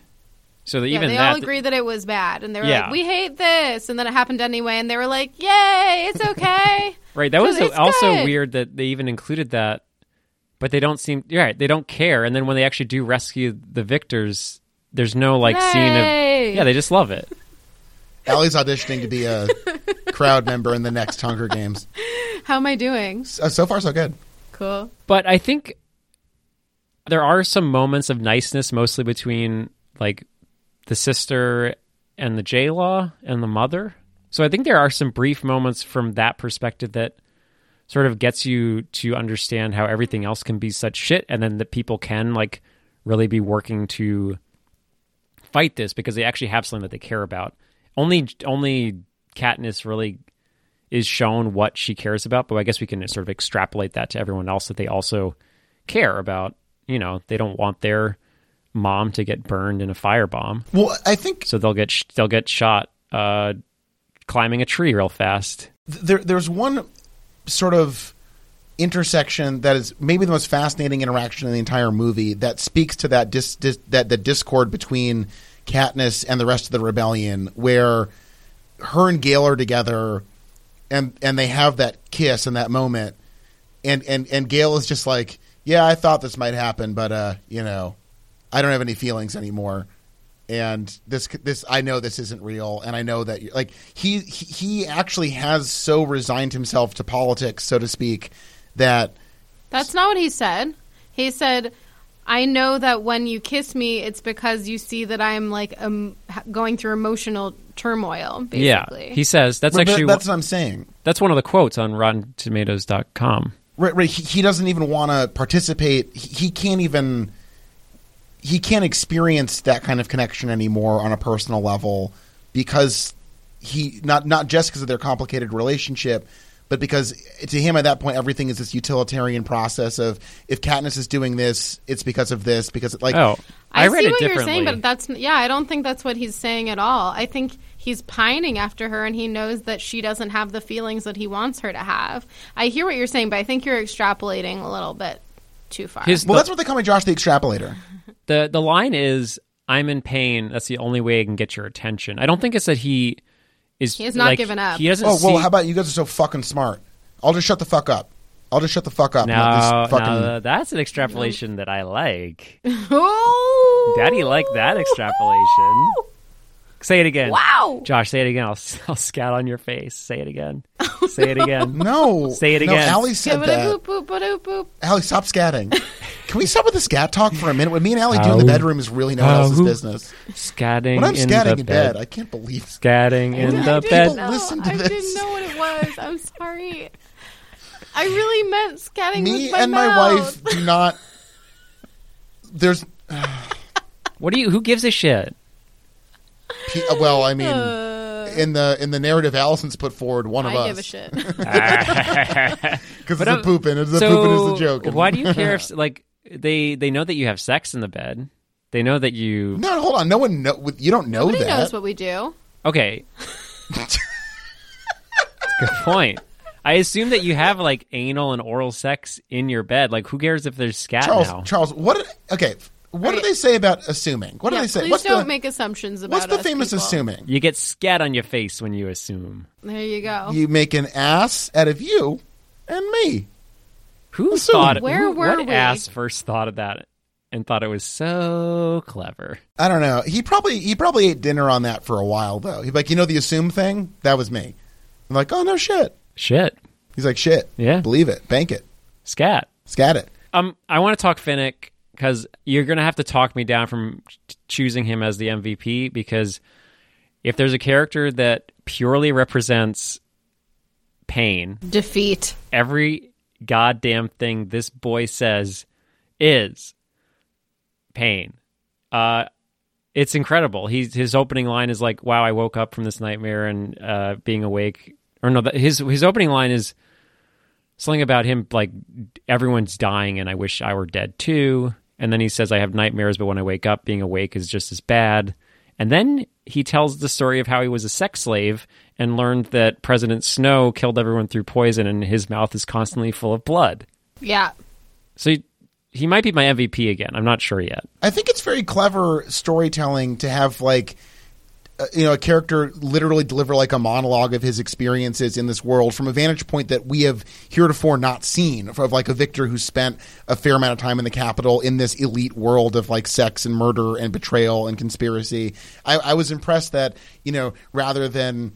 [SPEAKER 3] So that
[SPEAKER 2] Yeah,
[SPEAKER 3] even
[SPEAKER 2] they
[SPEAKER 3] that
[SPEAKER 2] all agreed that it was bad, and they were
[SPEAKER 3] Yeah.
[SPEAKER 2] like, "We hate this," and then it happened anyway, and they were like, "Yay, it's okay."
[SPEAKER 3] Right. That was
[SPEAKER 2] It's
[SPEAKER 3] also
[SPEAKER 2] good.
[SPEAKER 3] weird that they even included that, but they don't seem you're right. They don't care, and then when they actually do rescue the victors, there's no like scene of yeah. They just love it.
[SPEAKER 1] Ali's auditioning to be a crowd member in the next Hunger Games.
[SPEAKER 2] How am I doing?
[SPEAKER 1] So, uh, so far, so good.
[SPEAKER 2] Cool.
[SPEAKER 3] But I think there are some moments of niceness, mostly between like the sister and the J Law and the mother. So I think there are some brief moments from that perspective that sort of gets you to understand how everything else can be such shit, and then that people can like really be working to fight this because they actually have something that they care about. Only only Katniss really is shown what she cares about, but I guess we can sort of extrapolate that to everyone else that they also care about. You know, they don't want their mom to get burned in a firebomb,
[SPEAKER 1] Well, I think
[SPEAKER 3] so they'll get sh- they'll get shot uh, climbing a tree real fast.
[SPEAKER 1] there there's one sort of intersection that is maybe the most fascinating interaction in the entire movie that speaks to that dis, dis, that the discord between Katniss and the rest of the rebellion, where her and Gale are together, and and they have that kiss in that moment, and and and Gale is just like, yeah, I thought this might happen, but uh, you know, I don't have any feelings anymore and this this I know this isn't real, and I know that you're, like he he he actually has so resigned himself to politics, so to speak, that
[SPEAKER 2] That's not what he said. He said, "I know that when you kiss me, it's because you see that I'm like um, going through emotional turmoil." Basically,
[SPEAKER 3] Yeah, he says that's
[SPEAKER 1] But
[SPEAKER 3] actually
[SPEAKER 1] that's what I'm saying.
[SPEAKER 3] that's one of the quotes on RottenTomatoes.com.
[SPEAKER 1] Right, right. He, he doesn't even want to participate. He, he can't even. He can't experience that kind of connection anymore on a personal level because he not not just because of their complicated relationship, but because to him at that point everything is this utilitarian process of if Katniss is doing this, it's because of this because like
[SPEAKER 3] Oh,
[SPEAKER 2] I,
[SPEAKER 3] I, read
[SPEAKER 2] see
[SPEAKER 3] it
[SPEAKER 2] what you're
[SPEAKER 3] differently.
[SPEAKER 2] saying, but that's yeah. I don't think that's what he's saying at all. I think he's pining after her, and he knows that she doesn't have the feelings that he wants her to have. I hear what you're saying, but I think you're extrapolating a little bit too far.
[SPEAKER 3] His-
[SPEAKER 1] well
[SPEAKER 3] the-
[SPEAKER 1] that's what they call me Josh the extrapolator.
[SPEAKER 3] The the line is I'm in pain. That's the only way I can get your attention. I don't think it's that he is.
[SPEAKER 2] He has not
[SPEAKER 3] like,
[SPEAKER 2] given up.
[SPEAKER 3] He doesn't.
[SPEAKER 1] Oh
[SPEAKER 3] see,
[SPEAKER 1] well, how about you guys are so fucking smart? I'll just shut the fuck up. I'll just shut the fuck up. and
[SPEAKER 3] no,
[SPEAKER 1] fucking-
[SPEAKER 3] no, that's an extrapolation that I like.
[SPEAKER 2] Ooh.
[SPEAKER 3] Daddy liked that extrapolation. Say it again.
[SPEAKER 2] Wow.
[SPEAKER 3] Josh, say it again. I'll, I'll scat on your face. Say it again. Say it again.
[SPEAKER 1] No,
[SPEAKER 3] Say it
[SPEAKER 1] No,
[SPEAKER 3] again.
[SPEAKER 1] Allie said
[SPEAKER 2] Give it
[SPEAKER 1] that.
[SPEAKER 2] a boop boop boop boop.
[SPEAKER 1] Allie, stop scatting. Can we stop with the scat talk for a minute? What me and Allie do in the bedroom is really no one else's
[SPEAKER 3] Ow.
[SPEAKER 1] business.
[SPEAKER 3] Scatting
[SPEAKER 1] When I'm
[SPEAKER 3] in
[SPEAKER 1] scatting
[SPEAKER 3] the
[SPEAKER 1] in
[SPEAKER 3] bed.
[SPEAKER 1] bed, I can't believe.
[SPEAKER 3] Scatting in
[SPEAKER 2] I
[SPEAKER 3] the
[SPEAKER 2] didn't
[SPEAKER 3] bed.
[SPEAKER 2] know.
[SPEAKER 1] Listen to
[SPEAKER 2] I
[SPEAKER 1] this.
[SPEAKER 2] didn't know what it was. I'm sorry. I really meant scatting
[SPEAKER 1] Me
[SPEAKER 2] with my
[SPEAKER 1] and my wife do not. There's
[SPEAKER 3] What do you? Who gives a shit?
[SPEAKER 1] Pe- well, I mean,
[SPEAKER 2] Uh,
[SPEAKER 1] in the in the narrative Allison's put forward, one of
[SPEAKER 2] I
[SPEAKER 1] us
[SPEAKER 2] give a shit.
[SPEAKER 1] because it's
[SPEAKER 3] um,
[SPEAKER 1] a pooping. It's a
[SPEAKER 3] so
[SPEAKER 1] pooping is the joke.
[SPEAKER 3] why do you care if like they they know that you have sex in the bed? They know that you.
[SPEAKER 1] No, hold on. No one know. You don't know
[SPEAKER 2] Nobody
[SPEAKER 1] that.
[SPEAKER 2] knows what we do.
[SPEAKER 3] Okay. Good point. I assume that you have like anal and oral sex in your bed. Like, who cares if there's scat
[SPEAKER 1] Charles,
[SPEAKER 3] now?
[SPEAKER 1] Charles, what? Okay, what do they say about assuming? What do they say?
[SPEAKER 2] please
[SPEAKER 1] What's
[SPEAKER 2] don't
[SPEAKER 1] the
[SPEAKER 2] make assumptions about
[SPEAKER 1] what's the
[SPEAKER 2] us
[SPEAKER 1] famous
[SPEAKER 2] people.
[SPEAKER 1] assuming?
[SPEAKER 3] you get scat on your face when you assume.
[SPEAKER 2] There you go.
[SPEAKER 1] You make an ass out of you and me.
[SPEAKER 3] Who
[SPEAKER 1] Assume.
[SPEAKER 3] thought?
[SPEAKER 2] Where
[SPEAKER 3] who,
[SPEAKER 2] were
[SPEAKER 3] what
[SPEAKER 2] we?
[SPEAKER 3] ass first thought of that and thought it was so clever?
[SPEAKER 1] I don't know. He probably he probably ate dinner on that for a while though. He's like, you know, the assume thing. That was me. I'm like, oh no shit.
[SPEAKER 3] Shit.
[SPEAKER 1] He's like, shit.
[SPEAKER 3] Yeah.
[SPEAKER 1] believe it, bank it,
[SPEAKER 3] Scat.
[SPEAKER 1] scat it.
[SPEAKER 3] Um, I want to talk Finnick because you're gonna have to talk me down from ch- choosing him as the MVP because if there's a character that purely represents pain,
[SPEAKER 2] Defeat.
[SPEAKER 3] every goddamn thing this boy says is pain. Uh, it's incredible. He's his opening line is like, "Wow, I woke up from this nightmare and uh, being awake." Or no, his his opening line is something about him like everyone's dying and I wish I were dead too. And then he says, "I have nightmares, but when I wake up, being awake is just as bad." And then he tells the story of how he was a sex slave and learned that President Snow killed everyone through poison and his mouth is constantly full of blood.
[SPEAKER 2] Yeah.
[SPEAKER 3] So he, he might be my MVP again. I'm not sure yet.
[SPEAKER 1] I think it's very clever storytelling to have like Uh, you know a character literally deliver like a monologue of his experiences in this world from a vantage point that we have heretofore not seen of like a victor who spent a fair amount of time in the capital in this elite world of like sex and murder and betrayal and conspiracy. I, I was impressed that you know rather than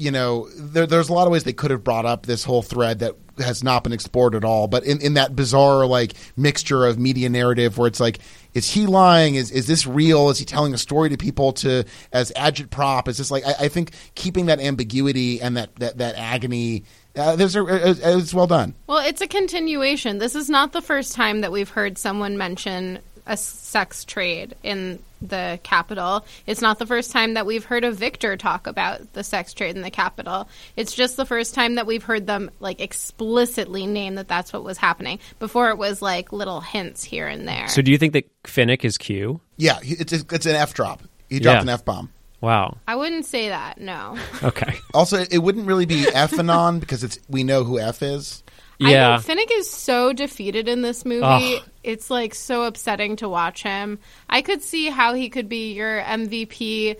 [SPEAKER 1] you know, there, there's a lot of ways they could have brought up this whole thread that has not been explored at all. But in, in that bizarre like mixture of media narrative where it's like, is he lying? Is is this real? Is he telling a story to people to as agitprop? Is this like I, I think keeping that ambiguity and that that, that agony. Uh, there's a, it's well done.
[SPEAKER 2] Well, it's a continuation. This is not the first time that we've heard someone mention a sex trade in the capital. It's not the first time that we've heard a Victor talk about the sex trade in the capital. It's just the first time that we've heard them like explicitly name that that's what was happening. Before it was like little hints here and there.
[SPEAKER 3] So do you think that Finnick is Q?
[SPEAKER 1] Yeah, it's it's an F drop. He dropped
[SPEAKER 3] Yeah.
[SPEAKER 1] an F bomb.
[SPEAKER 3] Wow.
[SPEAKER 2] I wouldn't say that. No.
[SPEAKER 3] Okay.
[SPEAKER 1] Also, it wouldn't really be F anon because it's we know who F is.
[SPEAKER 3] Yeah.
[SPEAKER 2] I think Finnick is so defeated in this movie.
[SPEAKER 3] Ugh.
[SPEAKER 2] It's like so upsetting to watch him. I could see how he could be your MVP.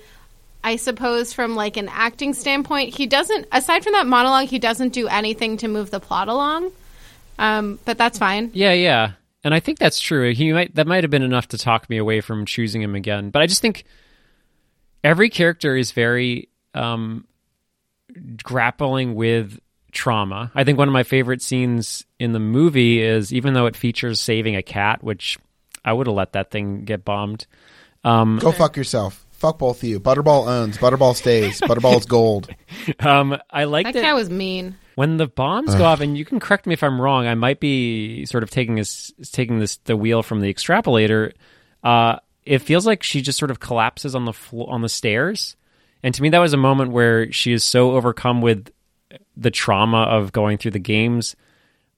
[SPEAKER 2] I suppose from like an acting standpoint, he doesn't. Aside from that monologue, he doesn't do anything to move the plot along. Um, but that's fine.
[SPEAKER 3] Yeah, yeah. And I think that's true. He might that might have been enough to talk me away from choosing him again. But I just think every character is very um, grappling with trauma. I think one of my favorite scenes in the movie is even though it features saving a cat, which I would have let that thing get bombed.
[SPEAKER 1] Go fuck yourself. Fuck both of you. Butterball owns. Butterball stays. Butterball is gold.
[SPEAKER 3] Um, I like
[SPEAKER 2] That
[SPEAKER 3] that
[SPEAKER 2] guy was mean.
[SPEAKER 3] when the bombs go off, and you can correct me if I'm wrong. I might be sort of taking this taking this the wheel from the extrapolator. Uh, it feels like she just sort of collapses on the flo- on the stairs, and to me, that was a moment where she is so overcome with the trauma of going through the games,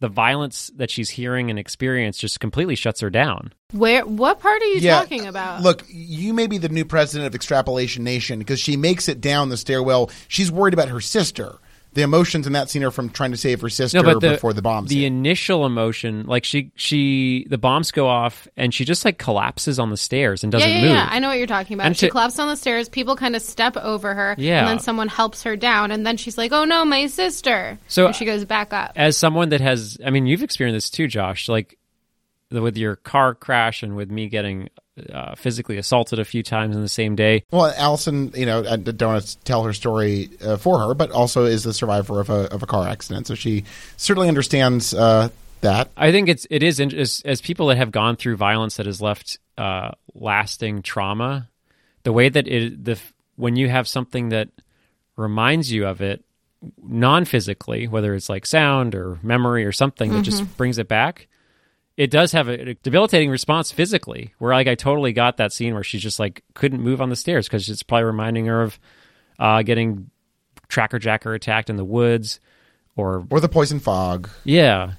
[SPEAKER 3] the violence that she's hearing and experience just completely shuts her down.
[SPEAKER 2] Where? What part are you talking about?
[SPEAKER 1] Look, you may be the new president of Extrapolation Nation because she makes it down the stairwell. She's worried about her sister. The emotions in that scene are from trying to save her sister
[SPEAKER 3] No, but the,
[SPEAKER 1] before the bombs.
[SPEAKER 3] the
[SPEAKER 1] hit.
[SPEAKER 3] initial emotion, like she she the bombs go off and she just like collapses on the stairs and doesn't
[SPEAKER 2] yeah, yeah,
[SPEAKER 3] move.
[SPEAKER 2] yeah. I know what you're talking about.
[SPEAKER 3] And
[SPEAKER 2] she
[SPEAKER 3] to-
[SPEAKER 2] collapses on the stairs. People kind of step over her.
[SPEAKER 3] Yeah.
[SPEAKER 2] And then someone helps her down. And then she's like, oh no, my sister.
[SPEAKER 3] So-
[SPEAKER 2] and she goes back up.
[SPEAKER 3] as someone that has i mean you've experienced this too josh like with your car crash and with me getting uh, physically assaulted a few times in the same day.
[SPEAKER 1] Well, Allison, you know, I don't want to tell her story uh, for her, but also is the survivor of a of a car accident, so she certainly understands uh, that.
[SPEAKER 3] i think it's it is as, as people that have gone through violence that has left uh, lasting trauma the way that it the when you have something that reminds you of it non-physically whether it's like sound or memory or something that just brings it back it does have a, a debilitating response physically where like i totally got that scene where she's just like couldn't move on the stairs because it's probably reminding her of uh, getting tracker jacker attacked in the woods or
[SPEAKER 1] Or the poison fog,
[SPEAKER 3] yeah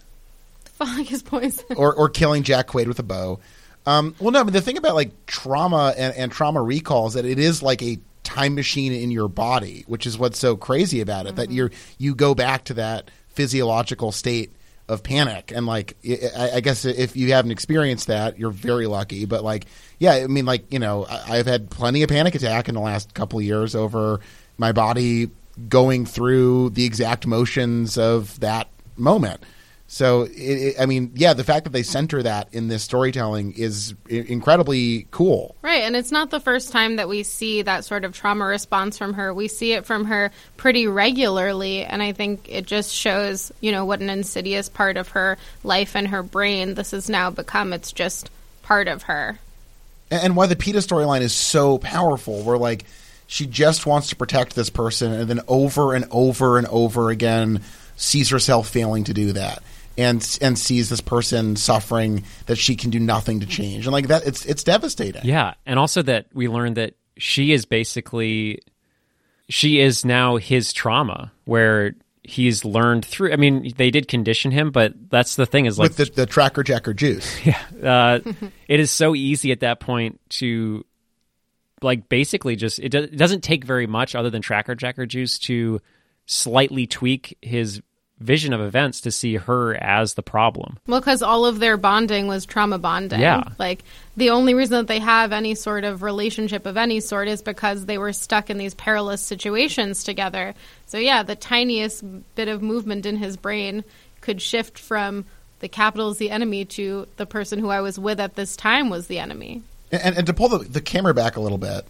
[SPEAKER 2] Fuck his poison.
[SPEAKER 1] or or killing Jack Quaid with a bow. Um, well, no, but the thing about like trauma and, and trauma recall is that it is like a time machine in your body, which is what's so crazy about it. That you're you go back to that physiological state of panic, and like I, I guess if you haven't experienced that, you're very lucky. But like, yeah, I mean, like you know, I, I've had plenty of panic attack in the last couple of years over my body going through the exact motions of that moment. So, it, it, I mean, yeah, the fact that they center that in this storytelling is i- incredibly cool.
[SPEAKER 2] Right, and it's not the first time that we see that sort of trauma response from her. We see it from her pretty regularly, and I think it just shows, you know, what an insidious part of her life and her brain this has now become. It's just part of her.
[SPEAKER 1] And, and why the Peeta storyline is so powerful, where like she just wants to protect this person, and then over and over and over again sees herself failing to do that. And, and sees this person suffering that she can do nothing to change, and like that, it's it's devastating.
[SPEAKER 3] Yeah, and also that we learned that she is basically she is now his trauma where he's learned through I mean they did condition him but that's the thing is like
[SPEAKER 1] with the, the tracker jacker juice.
[SPEAKER 3] uh, it is so easy at that point to like basically just it, do, it doesn't take very much other than tracker jacker juice to slightly tweak his vision of events to see her as the problem
[SPEAKER 2] Well, because all of their bonding was trauma bonding.
[SPEAKER 3] Yeah.
[SPEAKER 2] Like, the only reason that they have any sort of relationship of any sort is because they were stuck in these perilous situations together. So, yeah, the tiniest bit of movement in his brain could shift from the capital is the enemy to the person who I was with at this time was the enemy.
[SPEAKER 1] And, and to pull the, the camera back a little bit,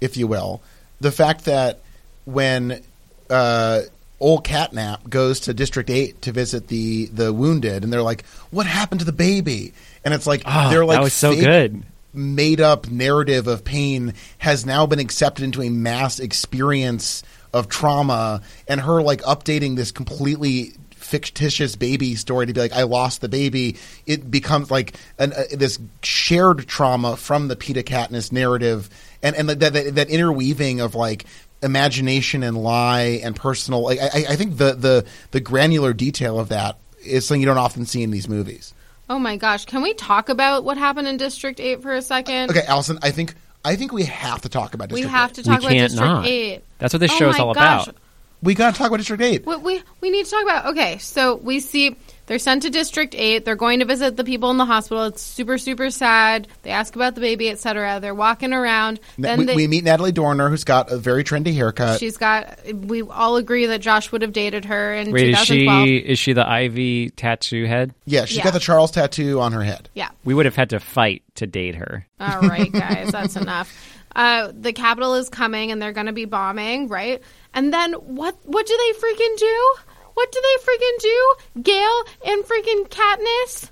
[SPEAKER 1] if you will, the fact that when uh, old catnap goes to District Eight to visit the the wounded, and they're like, "What happened to the baby?" And it's like
[SPEAKER 3] Oh,
[SPEAKER 1] they're like
[SPEAKER 3] that was so good.
[SPEAKER 1] made up narrative of pain has now been accepted into a mass experience of trauma and her like updating this completely fictitious baby story to be like I lost the baby it becomes like an, uh, this shared trauma from the Peeta Katniss narrative and and that, that that interweaving of like imagination and lie and personal like, I, I think the the the granular detail of that is something you don't often see in these movies
[SPEAKER 2] Oh my gosh, can we talk about what happened in District 8 for a second?
[SPEAKER 1] okay Allison I think I think we have to talk about
[SPEAKER 2] We have
[SPEAKER 1] Eight.
[SPEAKER 2] to talk
[SPEAKER 3] We
[SPEAKER 2] about
[SPEAKER 3] can't
[SPEAKER 2] District
[SPEAKER 3] not.
[SPEAKER 2] 8.
[SPEAKER 3] That's what this
[SPEAKER 2] Oh
[SPEAKER 3] show's
[SPEAKER 2] my
[SPEAKER 3] all
[SPEAKER 2] gosh.
[SPEAKER 3] about.
[SPEAKER 1] We got to talk about District Eight.
[SPEAKER 2] What we we need to talk about. Okay, so we see they're sent to District Eight. They're going to visit the people in the hospital. It's super super sad. They ask about the baby, etc. They're walking around. Then
[SPEAKER 1] we,
[SPEAKER 2] they,
[SPEAKER 1] we meet Natalie Dormer, who's got a very trendy haircut.
[SPEAKER 2] she's got. We all agree that Josh would have dated her in
[SPEAKER 3] Wait, is she is she the Ivy tattoo head?
[SPEAKER 1] yeah, she's
[SPEAKER 2] Yeah.
[SPEAKER 1] got the Charles tattoo on her head.
[SPEAKER 2] Yeah.
[SPEAKER 3] We would have had to fight to date her.
[SPEAKER 2] All right, guys, that's enough. Uh, the capital is coming, and they're going to be bombing, right? And then what? What do they freaking do? What do they freaking do? Gale and freaking Katniss,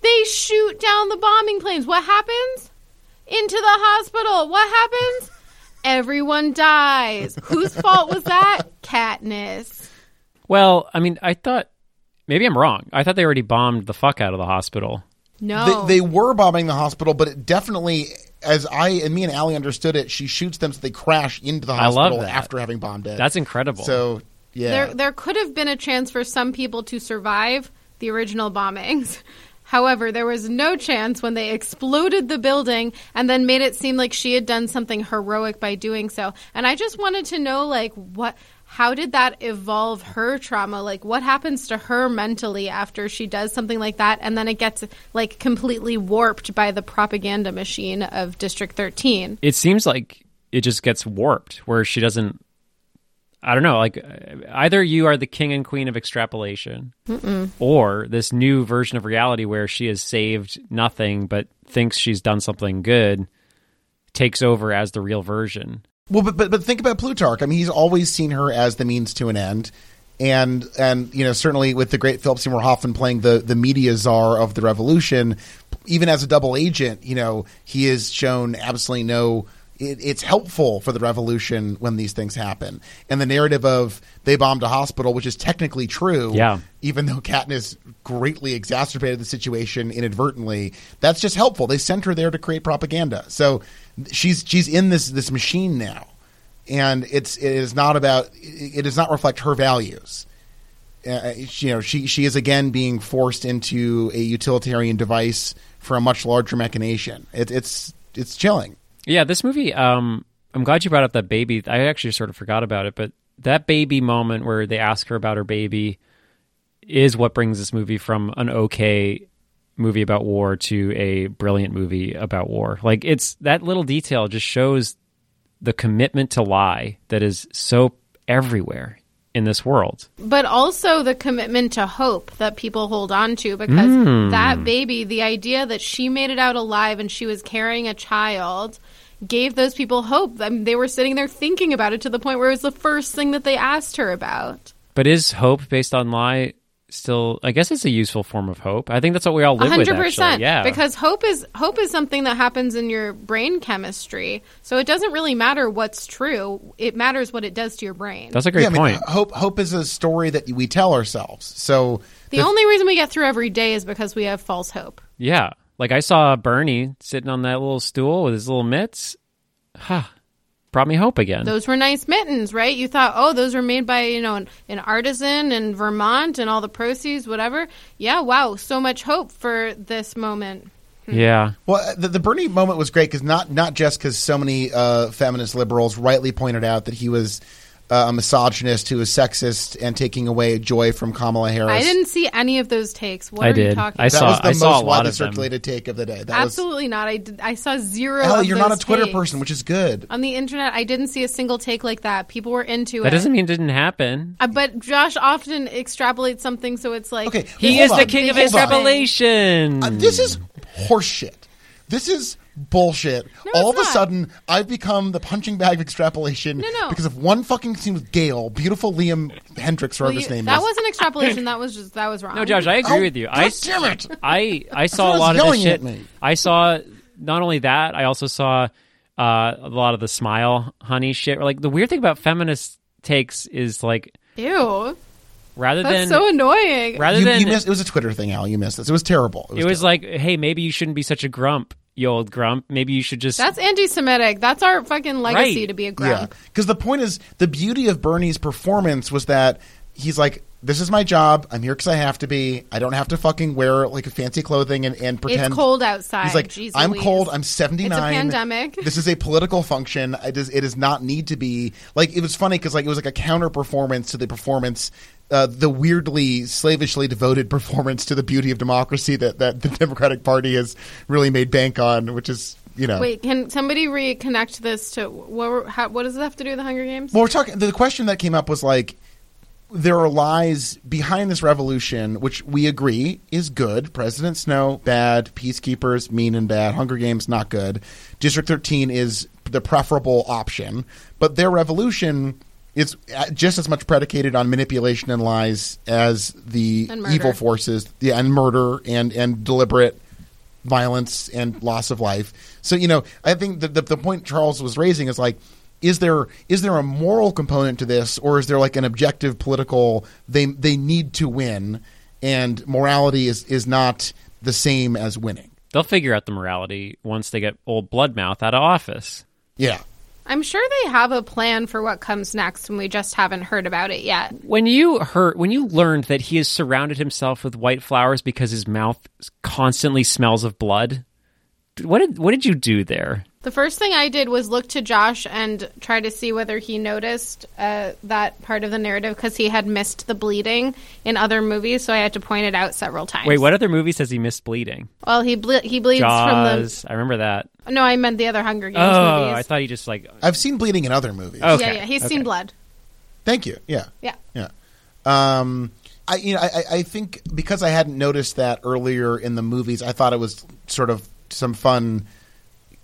[SPEAKER 2] they shoot down the bombing planes. What happens? Into the hospital. What happens? Everyone dies. Whose fault was that? Katniss.
[SPEAKER 3] Well, I mean, I thought maybe I'm wrong. I thought they already bombed the fuck out of the hospital.
[SPEAKER 2] No.
[SPEAKER 1] They, they were bombing the hospital, but it definitely, as I and me and Allie understood it, she shoots them so they crash into the hospital after having bombed it.
[SPEAKER 3] That's incredible.
[SPEAKER 1] so yeah.
[SPEAKER 2] There, there could have been a chance for some people to survive the original bombings. However, there was no chance when they exploded the building and then made it seem like she had done something heroic by doing so. And I just wanted to know, like, what, how did that evolve her trauma? Like, what happens to her mentally after she does something like that, and then it gets like completely warped by the propaganda machine of District Thirteen?
[SPEAKER 3] it seems like it just gets warped where she doesn't I don't know, like either you are the king and queen of extrapolation or this new version of reality where she has saved nothing but thinks she's done something good takes over as the real version.
[SPEAKER 1] Well, but, but but think about Plutarch. I mean, he's always seen her as the means to an end, and and you know certainly with the great Philip Seymour Hoffman playing the the media czar of the revolution, even as a double agent, you know he is shown absolutely no. It, it's helpful for the revolution when these things happen, and the narrative of they bombed a hospital, which is technically true,
[SPEAKER 3] Yeah.
[SPEAKER 1] even though Katniss greatly exacerbated the situation inadvertently, that's just helpful. They sent her there to create propaganda. So she's she's in this this machine now, and it's it is not about it does not reflect her values. Uh, you know, she she is again being forced into a utilitarian device for a much larger machination. It, it's it's chilling.
[SPEAKER 3] Yeah, this movie. Um, I'm glad you brought up that baby. I actually sort of forgot about it, but that baby moment where they ask her about her baby is what brings this movie from an okay movie about war to a brilliant movie about war. Like it's that little detail just shows the commitment to lie that is so everywhere in this world.
[SPEAKER 2] but also the commitment to hope that people hold on to because that baby, the idea that she made it out alive and she was carrying a child, gave those people hope. I mean, they were sitting there thinking about it to the point where it was the first thing that they asked her about.
[SPEAKER 3] But is hope based on lie still? I guess it's a useful form of hope. I think that's what we all live with.
[SPEAKER 2] hundred
[SPEAKER 3] Actually.
[SPEAKER 2] percent.
[SPEAKER 3] Yeah,
[SPEAKER 2] Because hope is hope is something that happens in your brain chemistry. So it doesn't really matter what's true. It matters what it does to your brain.
[SPEAKER 3] that's a great
[SPEAKER 1] Yeah, I mean,
[SPEAKER 3] point.
[SPEAKER 1] hope hope is a story that we tell ourselves. So
[SPEAKER 2] the only reason we get through every day is because we have false hope.
[SPEAKER 3] Yeah. Like I saw Bernie sitting on that little stool with his little mitts. Ha. Brought me hope again.
[SPEAKER 2] Those were nice mittens, right? You thought, oh, those were made by, you know, an, an artisan in Vermont and all the proceeds, whatever. Yeah, wow, so much hope for this moment.
[SPEAKER 3] yeah.
[SPEAKER 1] Well, the, the Bernie moment was great because not not just because so many uh, feminist liberals rightly pointed out that he was uh, a misogynist who is sexist and taking away joy from Kamala Harris.
[SPEAKER 2] I didn't see any of those takes. What
[SPEAKER 3] I
[SPEAKER 2] are you talking
[SPEAKER 3] I
[SPEAKER 1] That
[SPEAKER 2] about?
[SPEAKER 3] saw-
[SPEAKER 1] was the
[SPEAKER 3] I saw
[SPEAKER 1] most
[SPEAKER 3] a lot
[SPEAKER 1] widely
[SPEAKER 3] of them.
[SPEAKER 1] circulated take of the day. That was
[SPEAKER 2] Absolutely not. I, did, I saw zero.
[SPEAKER 1] Hell, you're not a Twitter
[SPEAKER 2] takes.
[SPEAKER 1] person, which is good.
[SPEAKER 2] On the internet, I didn't see a single take like that. People were into
[SPEAKER 3] That
[SPEAKER 2] it.
[SPEAKER 3] That doesn't mean it didn't happen.
[SPEAKER 2] Uh, but Josh often extrapolates something, so it's like
[SPEAKER 1] Okay,
[SPEAKER 3] He
[SPEAKER 1] hold
[SPEAKER 3] is the king of
[SPEAKER 1] hold
[SPEAKER 3] extrapolation.
[SPEAKER 1] Uh, this is horseshit. This is bullshit.
[SPEAKER 2] No,
[SPEAKER 1] All of
[SPEAKER 2] it's
[SPEAKER 1] a sudden, I've become the punching bag of extrapolation
[SPEAKER 2] No, no.
[SPEAKER 1] because of one fucking scene with Gale, beautiful Liam Hendricks,
[SPEAKER 2] Well,
[SPEAKER 1] whatever his name
[SPEAKER 2] that
[SPEAKER 1] is.
[SPEAKER 2] That wasn't extrapolation. That was just that was wrong.
[SPEAKER 3] No, Josh, I agree
[SPEAKER 1] Oh,
[SPEAKER 3] with you.
[SPEAKER 1] God
[SPEAKER 3] I
[SPEAKER 1] damn it!
[SPEAKER 3] I I saw a lot of this shit.
[SPEAKER 1] me.
[SPEAKER 3] I saw not only that, I also saw uh, a lot of the smile honey shit. Like the weird thing about feminist takes is like
[SPEAKER 2] Ew,
[SPEAKER 3] rather
[SPEAKER 2] that's
[SPEAKER 3] than
[SPEAKER 2] so annoying.
[SPEAKER 3] rather
[SPEAKER 1] You,
[SPEAKER 3] than
[SPEAKER 1] you missed. It was a Twitter thing, Al. You missed this. It was terrible.
[SPEAKER 3] it was like, hey, maybe you shouldn't be such a grump, you old grump. Maybe you should just
[SPEAKER 2] That's anti-Semitic. That's our fucking legacy
[SPEAKER 3] Right.
[SPEAKER 2] to be a grump.
[SPEAKER 1] Yeah, because the point is, the beauty of Bernie's performance was that he's like, "This is my job. I'm here because I have to be. I don't have to fucking wear like fancy clothing and, and pretend."
[SPEAKER 2] It's cold outside.
[SPEAKER 1] He's like,
[SPEAKER 2] Jeez
[SPEAKER 1] "I'm
[SPEAKER 2] Louise.
[SPEAKER 1] cold. I'm 79.
[SPEAKER 2] It's a pandemic.
[SPEAKER 1] This is a political function. It does. It does not need to be like. It was funny because like it was like a counter performance to the performance." Uh, the weirdly slavishly devoted performance to the beauty of democracy that, that the Democratic Party has really made bank on, which is you know
[SPEAKER 2] Wait, can somebody reconnect this to what? were- How, what does it have to do with the Hunger Games?
[SPEAKER 1] Well, we're talking. The question that came up was like, there are lies behind this revolution, which we agree is good. President Snow bad, peacekeepers mean and bad, Hunger Games not good. District Thirteen is the preferable option, but their revolution is just as much predicated on manipulation and lies as the evil forces, yeah, and murder and and deliberate violence and loss of life. So you know, I think that the, the point Charles was raising is like, is there is there a moral component to this, or is there like an objective political? They they need to win, and morality is is not the same as winning.
[SPEAKER 3] they'll figure out the morality once they get old Bloodmouth out of office.
[SPEAKER 1] Yeah,
[SPEAKER 2] I'm sure they have a plan for what comes next, and we just haven't heard about it yet.
[SPEAKER 3] When you heard, when you learned that he has surrounded himself with white flowers because his mouth constantly smells of blood, what did what did you do there?
[SPEAKER 2] The first thing I did was look to Josh and try to see whether he noticed uh, that part of the narrative because he had missed the bleeding in other movies, so I had to point it out several times.
[SPEAKER 3] Wait, what other movies has he missed bleeding?
[SPEAKER 2] Well, he ble- he bleeds
[SPEAKER 3] Jaws. From the. I remember that.
[SPEAKER 2] No, I meant the other Hunger Games
[SPEAKER 3] Oh,
[SPEAKER 2] movies.
[SPEAKER 3] I thought he just like.
[SPEAKER 1] I've seen bleeding in other movies.
[SPEAKER 3] Okay.
[SPEAKER 2] Yeah, yeah, he's seen blood.
[SPEAKER 1] Thank you. Yeah,
[SPEAKER 2] Yeah.
[SPEAKER 1] yeah. Um, I you know I, I- I think because I hadn't noticed that earlier in the movies, I thought it was sort of some fun,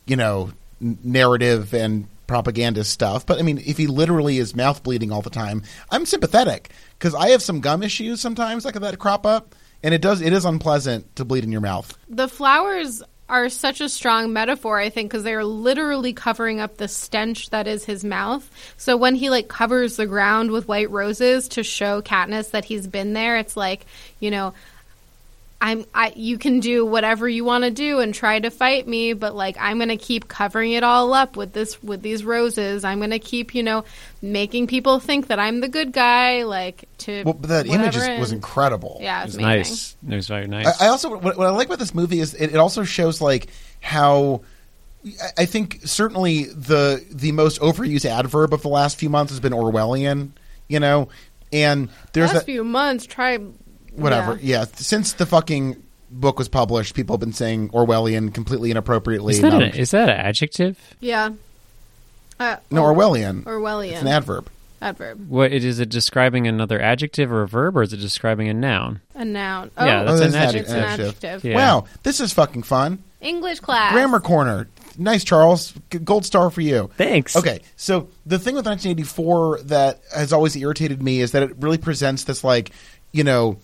[SPEAKER 1] you know, narrative and propaganda stuff. But I mean, if he literally is mouth bleeding all the time, I'm sympathetic because I have some gum issues sometimes like that crop up, and it does it is unpleasant to bleed in your mouth.
[SPEAKER 2] The flowers are such a strong metaphor, I think, because they are literally covering up the stench that is his mouth. So when he like covers the ground with white roses to show Katniss that he's been there, it's like you know. I'm I you can do whatever you want to do and try to fight me, but like I'm going to keep covering it all up with this with these roses. I'm going to keep, you know, making people think that I'm the good guy like to
[SPEAKER 1] Well, but that image is, was incredible.
[SPEAKER 2] Yeah,
[SPEAKER 3] It
[SPEAKER 2] it's
[SPEAKER 3] was
[SPEAKER 2] amazing.
[SPEAKER 3] nice. It was very nice.
[SPEAKER 1] I, I also what, what I like about this movie is it, it also shows like how I- I think certainly the the most overused adverb of the last few months has been Orwellian, you know, and there's
[SPEAKER 2] Last
[SPEAKER 1] that
[SPEAKER 2] few months, try
[SPEAKER 1] whatever.
[SPEAKER 2] yeah.
[SPEAKER 1] Yeah. since the fucking book was published, people have been saying Orwellian completely inappropriately.
[SPEAKER 3] is, that
[SPEAKER 1] not-
[SPEAKER 3] an, is that an adjective?
[SPEAKER 2] Yeah. Uh,
[SPEAKER 1] no, Orwellian.
[SPEAKER 2] Orwellian.
[SPEAKER 1] It's an adverb.
[SPEAKER 2] Adverb.
[SPEAKER 3] What it is it describing another adjective or a verb, or is it describing a noun?
[SPEAKER 2] A noun. Oh,
[SPEAKER 3] Yeah, that's
[SPEAKER 1] Oh,
[SPEAKER 3] an
[SPEAKER 1] that's
[SPEAKER 3] adjective.
[SPEAKER 2] it's an
[SPEAKER 1] adjective.
[SPEAKER 2] adjective.
[SPEAKER 3] Yeah.
[SPEAKER 1] Wow, this is fucking fun.
[SPEAKER 2] English class.
[SPEAKER 1] Grammar corner. Nice, Charles. Gold star for you.
[SPEAKER 3] Thanks.
[SPEAKER 1] Okay, so the thing with 1984 that has always irritated me is that it really presents this like, you know,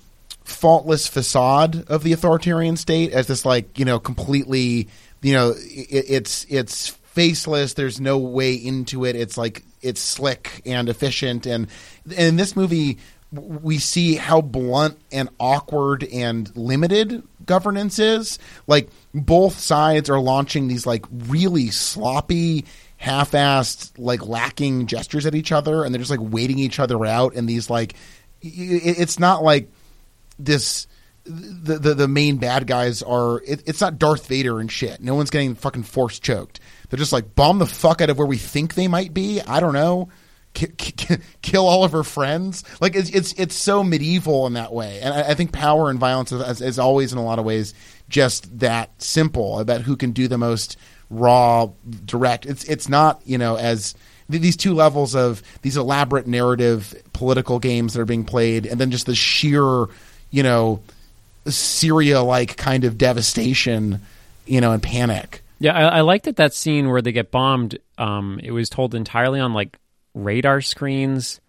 [SPEAKER 1] faultless facade of the authoritarian state as this like, you know, completely, you know, it, it's it's faceless. There's no way into it. It's like it's slick and efficient, and, and in this movie. We see how blunt and awkward and limited governance is. Like both sides are launching these like really sloppy, half-assed, like lacking gestures at each other, and they're just like waiting each other out. And these like, it's not like this. The, the the main bad guys are. It, it's not Darth Vader and shit. No one's getting fucking force choked. They're just like bomb the fuck out of where we think they might be. I don't know. Ki- ki- kill all of her friends. Like it's it's it's so medieval in that way, and I, I think power and violence is, is always in a lot of ways just that simple about who can do the most raw, direct. It's it's not you know as these two levels of these elaborate narrative political games that are being played, and then just the sheer you know Syria like kind of devastation, you know, and panic
[SPEAKER 3] Yeah, I, I liked that that scene where they get bombed. Um, it was told entirely on like radar screens,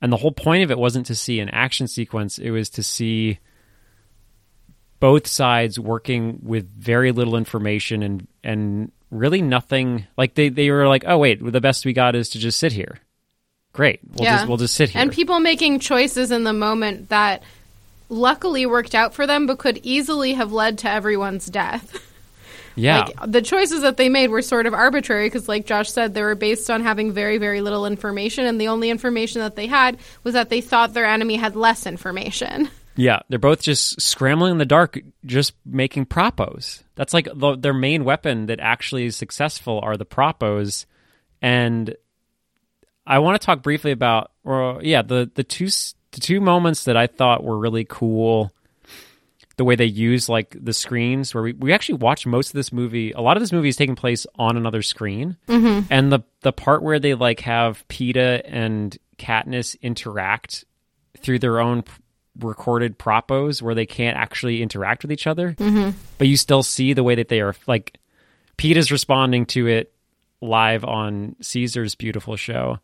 [SPEAKER 3] and the whole point of it wasn't to see an action sequence. It was to see both sides working with very little information and and really nothing. Like they they were like, oh wait, the best we got is to just sit here. Great, we'll
[SPEAKER 2] Yeah.
[SPEAKER 3] just we'll just sit here.
[SPEAKER 2] And people making choices in the moment that luckily worked out for them, but could easily have led to everyone's death.
[SPEAKER 3] yeah,
[SPEAKER 2] Like the choices that they made were sort of arbitrary because, like Josh said, they were based on having very, very little information, and the only information that they had was that they thought their enemy had less information.
[SPEAKER 3] Yeah, they're both just scrambling in the dark, just making propos. That's like the, their main weapon that actually is successful are the propos. And I want to talk briefly about, or yeah, the the two s- the two moments that I thought were really cool. The way they use like the screens, where we, we actually watch most of this movie. A lot of this movie is taking place on another screen, mm-hmm. and the the part where they like have Peeta and Katniss interact through their own recorded propos where they can't actually interact with each other, mm-hmm. but you still see the way that they are like. Pete is responding to it live on Caesar's beautiful show,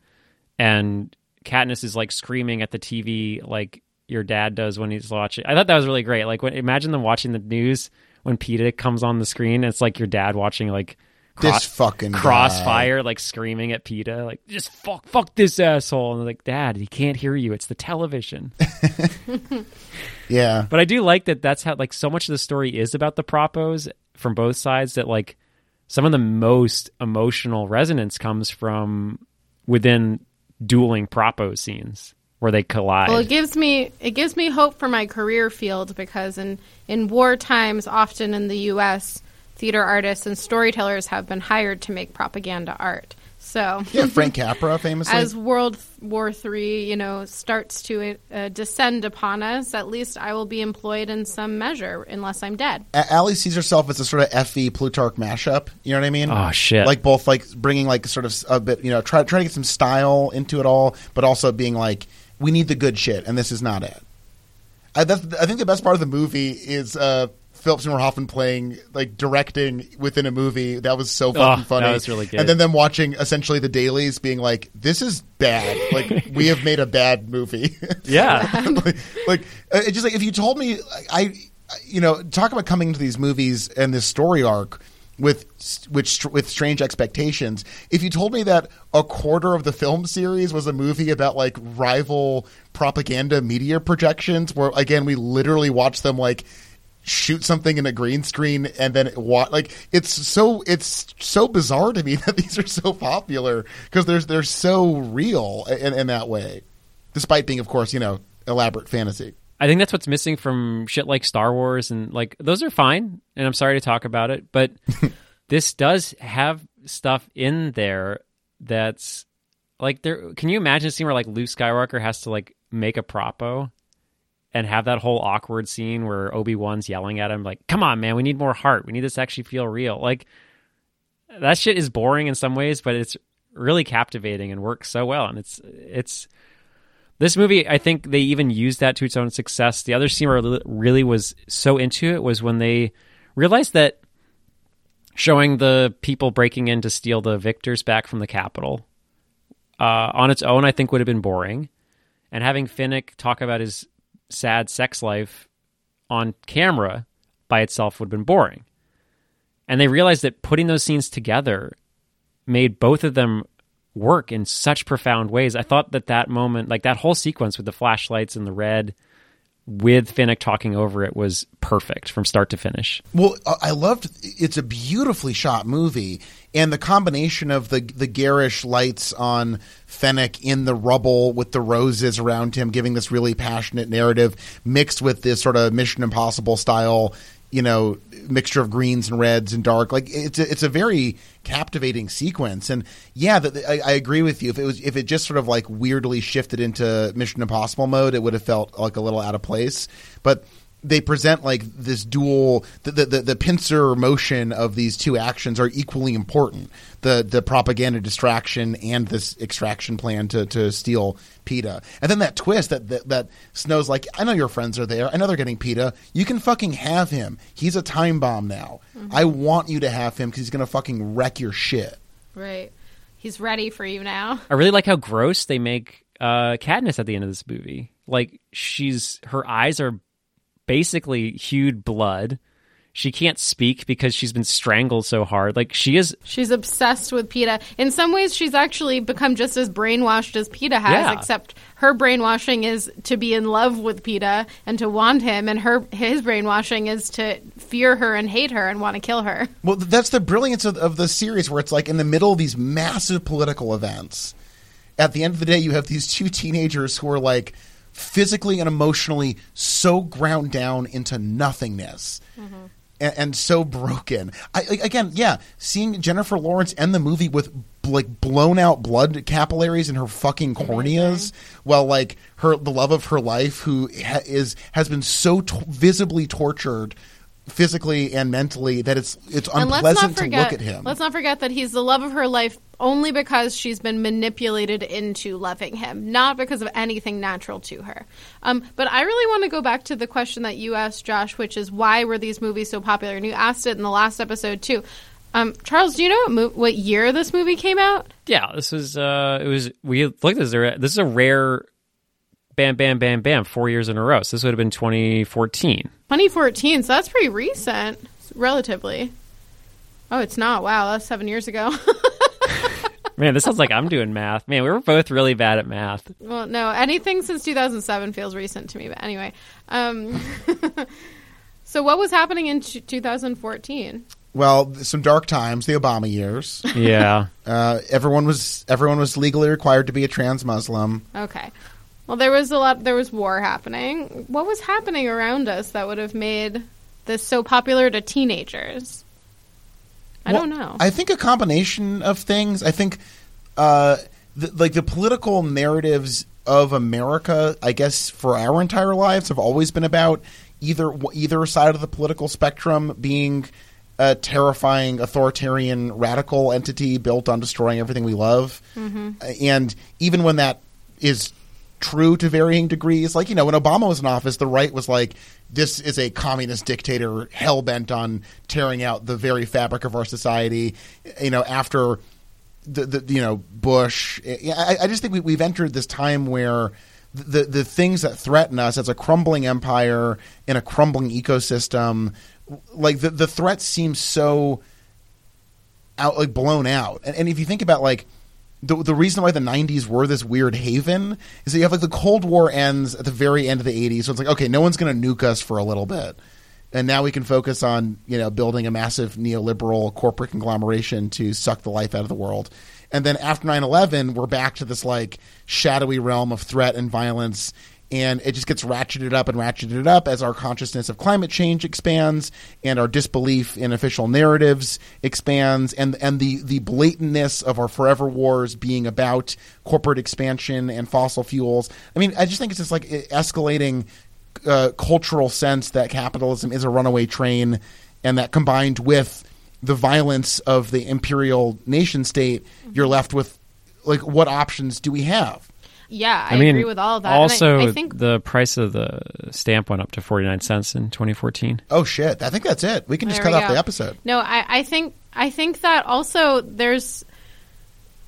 [SPEAKER 3] and Katniss is like screaming at the TV like your dad does when he's watching. I thought that was really great. Like, when, imagine them watching the news when Peeta comes on the screen. It's like your dad watching like
[SPEAKER 1] This fucking guy.
[SPEAKER 3] crossfire, like screaming at Peeta, like just fuck, fuck this asshole. And like, Dad, he can't hear you. It's the television.
[SPEAKER 1] Yeah.
[SPEAKER 3] But I do like that that's how like so much of the story is about the propos from both sides that like some of the most emotional resonance comes from within dueling propo scenes where they collide.
[SPEAKER 2] Well, it gives me it gives me hope for my career field because in in war times, often in the U.S., theater artists and storytellers have been hired to make propaganda art. So,
[SPEAKER 1] Yeah, Frank Capra famously.
[SPEAKER 2] as World War Three, you know, starts to uh, descend upon us, at least I will be employed in some measure, unless I'm dead.
[SPEAKER 1] A- Ali sees herself as a sort of Fe Plutarch mashup. You know what I mean?
[SPEAKER 3] Oh, shit.
[SPEAKER 1] Like both like bringing like sort of a bit, you know, try trying to get some style into it all, but also being like, we need the good shit, and this is not it. I, that's, I think the best part of the movie is uh, Philip Seymour Hoffman playing like directing within a movie. That was so fucking
[SPEAKER 3] Oh,
[SPEAKER 1] funny.
[SPEAKER 3] that was really good.
[SPEAKER 1] And then them watching essentially the dailies, being like, "This is bad. Like we have made a bad movie."
[SPEAKER 3] yeah.
[SPEAKER 1] like, like uh, it's just like if you told me I, I you know talk about coming to these movies and this story arc with which with strange expectations if you told me that a quarter of the film series was a movie about like rival propaganda media projections where again we literally watch them like shoot something in a green screen and then wa- like it's so it's so bizarre to me that these are so popular because they're they're so real in, in that way. Despite being of course you know elaborate fantasy.
[SPEAKER 3] I think that's what's missing from shit like Star Wars and like those are fine and I'm sorry to talk about it, but this does have stuff in there that's like there can you imagine a scene where like Luke Skywalker has to like make a propo and have that whole awkward scene where Obi-Wan's yelling at him like, "Come on, man, we need more heart. We need this to actually feel real." Like that shit is boring in some ways, but it's really captivating and works so well and it's it's this movie, I think they even used that to its own success. The other scene where I really was so into it was when they realized that showing the people breaking in to steal the victors back from the Capitol uh, on its own, I think would have been boring. And having Finnick talk about his sad sex life on camera by itself would have been boring. And they realized that putting those scenes together made both of them work in such profound ways. I thought that that moment, like that whole sequence with the flashlights and the red, with Finnick talking over it, was perfect from start to finish.
[SPEAKER 1] Well, I loved. It's a beautifully shot movie, and the combination of the the garish lights on Finnick in the rubble with the roses around him, giving this really passionate narrative, mixed with this sort of Mission Impossible style, you know, mixture of greens and reds and dark. Like it's a, it's a very captivating sequence. And yeah, the, I, I agree with you. If it was if it just sort of like weirdly shifted into Mission Impossible mode, it would have felt like a little out of place. But they present like this dual the, the the the pincer motion of these two actions are equally important. The the propaganda distraction and this extraction plan to to steal Peeta. And then that twist that that, that Snow's like I know your friends are there. I know they're getting Peeta. You can fucking have him. He's a time bomb now. I want you to have him because he's gonna fucking wreck your shit.
[SPEAKER 2] Right. He's ready for you now.
[SPEAKER 3] I really like how gross they make uh, Katniss at the end of this movie. Like she's her eyes are basically hued blood. She can't speak because she's been strangled so hard. Like she is
[SPEAKER 2] She's obsessed with Peeta. In some ways, she's actually become just as brainwashed as Peeta has,
[SPEAKER 3] Yeah.
[SPEAKER 2] except her brainwashing is to be in love with Peeta and to want him, and her his brainwashing is to fear her and hate her and want to kill her.
[SPEAKER 1] Well, that's the brilliance of, of the series, where it's like in the middle of these massive political events. At the end of the day, you have these two teenagers who are like physically and emotionally so ground down into nothingness. Mm-hmm. And, and so broken. I, I- again, yeah, seeing Jennifer Lawrence end the movie with like blown out blood capillaries in her fucking corneas, while like her the love of her life, who ha- is has been so t- visibly tortured physically and mentally that it's it's
[SPEAKER 2] And let's
[SPEAKER 1] unpleasant to look at him.
[SPEAKER 2] let's not forget that he's the love of her life only because she's been manipulated into loving him, not because of anything natural to her. Um, but I really want to go back to the question that you asked, Josh, which is why were these movies so popular? And you asked it in the last episode too. Um, Charles, do you know what, mo- what year this movie came out?
[SPEAKER 3] yeah. This was uh, it was we looked at this. This is a rare. Bam, bam, bam, bam. Four years in a row. So this would have been 2014.
[SPEAKER 2] 2014, so that's pretty recent, relatively. Oh, it's not. Wow, that's seven years ago.
[SPEAKER 3] Man, this sounds like I'm doing math. Man, we were both really bad at math.
[SPEAKER 2] Well, no, anything since 2007 feels recent to me. But anyway, um, so what was happening in t- 2014?
[SPEAKER 1] well, some dark times, the Obama years.
[SPEAKER 3] Yeah.
[SPEAKER 1] Uh, everyone was everyone was legally required to be a trans Muslim.
[SPEAKER 2] Okay, well, there was a lot. There was war happening. What was happening around us that would have made this so popular to teenagers? I
[SPEAKER 1] Well,
[SPEAKER 2] don't know.
[SPEAKER 1] I think a combination of things. I think, uh, the, like the political narratives of America, I guess for our entire lives have always been about either either side of the political spectrum being a terrifying authoritarian radical entity built on destroying everything we love.
[SPEAKER 2] Mm-hmm.
[SPEAKER 1] And even when that is true to varying degrees, like you know, when Obama was in office, the right was like, "This is a communist dictator hell bent on tearing out the very fabric of our society." You know, after the, the you know Bush, eh, I, I just think we, we've entered this time where the the things that threaten us as a crumbling empire in a crumbling ecosystem, like the the threats seem so out like blown out. And, and if you think about like the the reason why the '90s were this weird haven is that you have like the Cold War ends at the very end of the '80s, so it's like okay, no one's going to nuke us for a little bit, and now we can focus on you know building a massive neoliberal corporate conglomeration to suck the life out of the world. And then after 9/11, we're back to this like shadowy realm of threat and violence and it just gets ratcheted up and ratcheted up as our consciousness of climate change expands and our disbelief in official narratives expands and and the the blatantness of our forever wars being about corporate expansion and fossil fuels. I mean i just think it's just like escalating uh, cultural sense that capitalism is a runaway train and that combined with the violence of the imperial nation state you're left with like what options do we have
[SPEAKER 2] yeah, I,
[SPEAKER 3] I mean,
[SPEAKER 2] agree with all of that. And I-
[SPEAKER 3] Also,
[SPEAKER 2] I, think
[SPEAKER 3] the price of the stamp went up to 49 cents in 2014.
[SPEAKER 1] Oh shit! I think that's it. We can just
[SPEAKER 2] There
[SPEAKER 1] cut off
[SPEAKER 2] go.
[SPEAKER 1] the episode.
[SPEAKER 2] No, I, I think I think that also there's,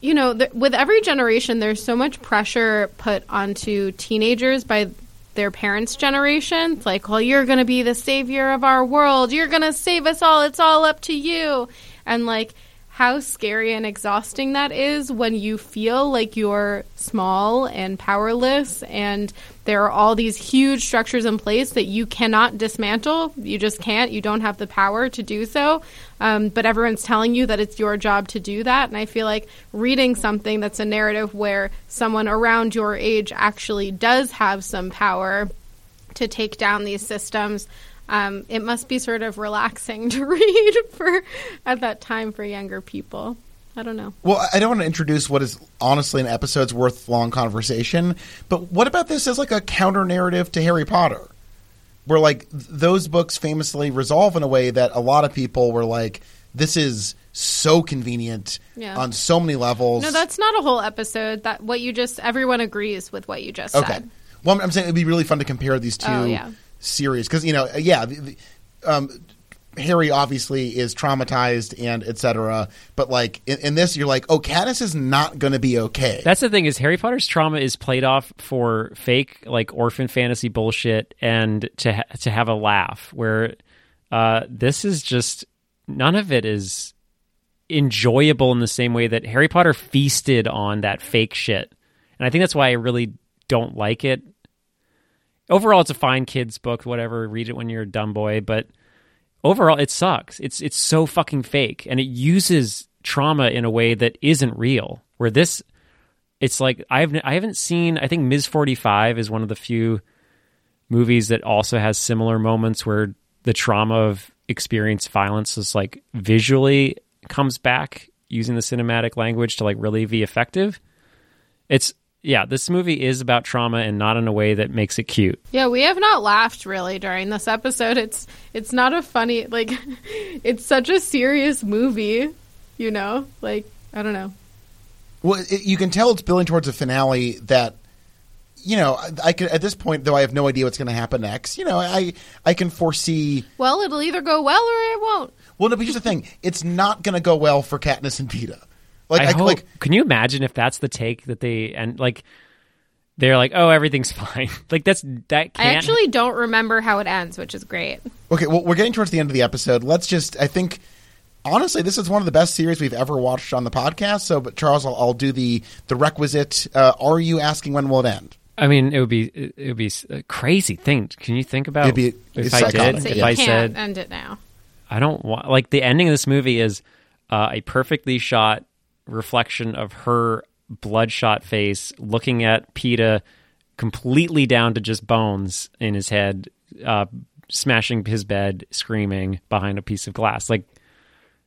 [SPEAKER 2] you know, th- with every generation, there's so much pressure put onto teenagers by their parents' generation. It's like, well, you're going to be the savior of our world. You're going to save us all. It's all up to you. And like how scary and exhausting that is when you feel like you're small and powerless and there are all these huge structures in place that you cannot dismantle. You just can't. You don't have the power to do so. Um, but everyone's telling you that it's your job to do that. And I feel like reading something that's a narrative where someone around your age actually does have some power to take down these systems. Um, it must be sort of relaxing to read for at that time for younger people. I don't know.
[SPEAKER 1] Well, I don't want to introduce what is honestly an episode's worth long conversation, but what about this as like a counter narrative to Harry Potter? where like th- those books famously resolve in a way that a lot of people were like, "This is so convenient
[SPEAKER 2] Yeah.
[SPEAKER 1] on so many levels."
[SPEAKER 2] No, that's not a whole episode. That what you just everyone agrees with what you just
[SPEAKER 1] okay.
[SPEAKER 2] said.
[SPEAKER 1] Well, I'm- I'm saying it'd be really fun to compare these two
[SPEAKER 2] Oh, yeah.
[SPEAKER 1] Series because you know, yeah, the, um, Harry obviously is traumatized and etc. But like in, in this, you're like, oh, Katniss is not going to be okay.
[SPEAKER 3] That's the thing is Harry Potter's trauma is played off for fake like orphan fantasy bullshit and to ha- to have a laugh. Where uh, this is just none of it is enjoyable in the same way that Harry Potter feasted on that fake shit, and I think that's why I really don't like it. Overall, it's a fine kids book. Whatever, read it when you're a dumb boy, but overall it sucks. It's it's so fucking fake and it uses trauma in a way that isn't real. Where this it's like i've i haven't seen i think ms. 45 is one of the few movies that also has similar moments where the trauma of experienced violence is like visually comes back using the cinematic language to like really be effective. It's yeah this movie is about trauma and not in a way that makes it cute
[SPEAKER 2] Yeah, we have not laughed really during this episode. It's it's not a funny like it's such a serious movie, you know? Like I don't know.
[SPEAKER 1] Well, it, you can tell it's building towards a finale that, you know, I, I can at this point though I have no idea what's going to happen next. You know, I I can foresee.
[SPEAKER 2] Well, it'll either go well or it won't.
[SPEAKER 1] Well, no, but here's the thing: it's not going to go well for Katniss and Peeta. Like,
[SPEAKER 3] I
[SPEAKER 1] I,
[SPEAKER 3] hope.
[SPEAKER 1] like,
[SPEAKER 3] can you imagine if that's the take that they and like they're like, oh, everything's fine. like that's that can't.
[SPEAKER 2] I actually don't remember how it ends, which is great.
[SPEAKER 1] okay, well, we're getting towards the end of the episode. Let's just, I think. Honestly, this is one of the best series we've ever watched on the podcast. So, but Charles, I'll, I'll do the the requisite. Uh, are you asking when will it end?
[SPEAKER 3] I mean, it would be it would be a crazy thing. Can you think about
[SPEAKER 1] It'd be-
[SPEAKER 3] if
[SPEAKER 1] it's
[SPEAKER 3] I
[SPEAKER 1] psychotic.
[SPEAKER 3] did?
[SPEAKER 2] So
[SPEAKER 3] If
[SPEAKER 2] you
[SPEAKER 3] I
[SPEAKER 2] can't
[SPEAKER 3] said
[SPEAKER 2] end it now.
[SPEAKER 3] I don't want like the ending of this movie is uh, a perfectly shot reflection of her bloodshot face looking at Peeta completely down to just bones in his head, uh, smashing his bed, screaming behind a piece of glass. Like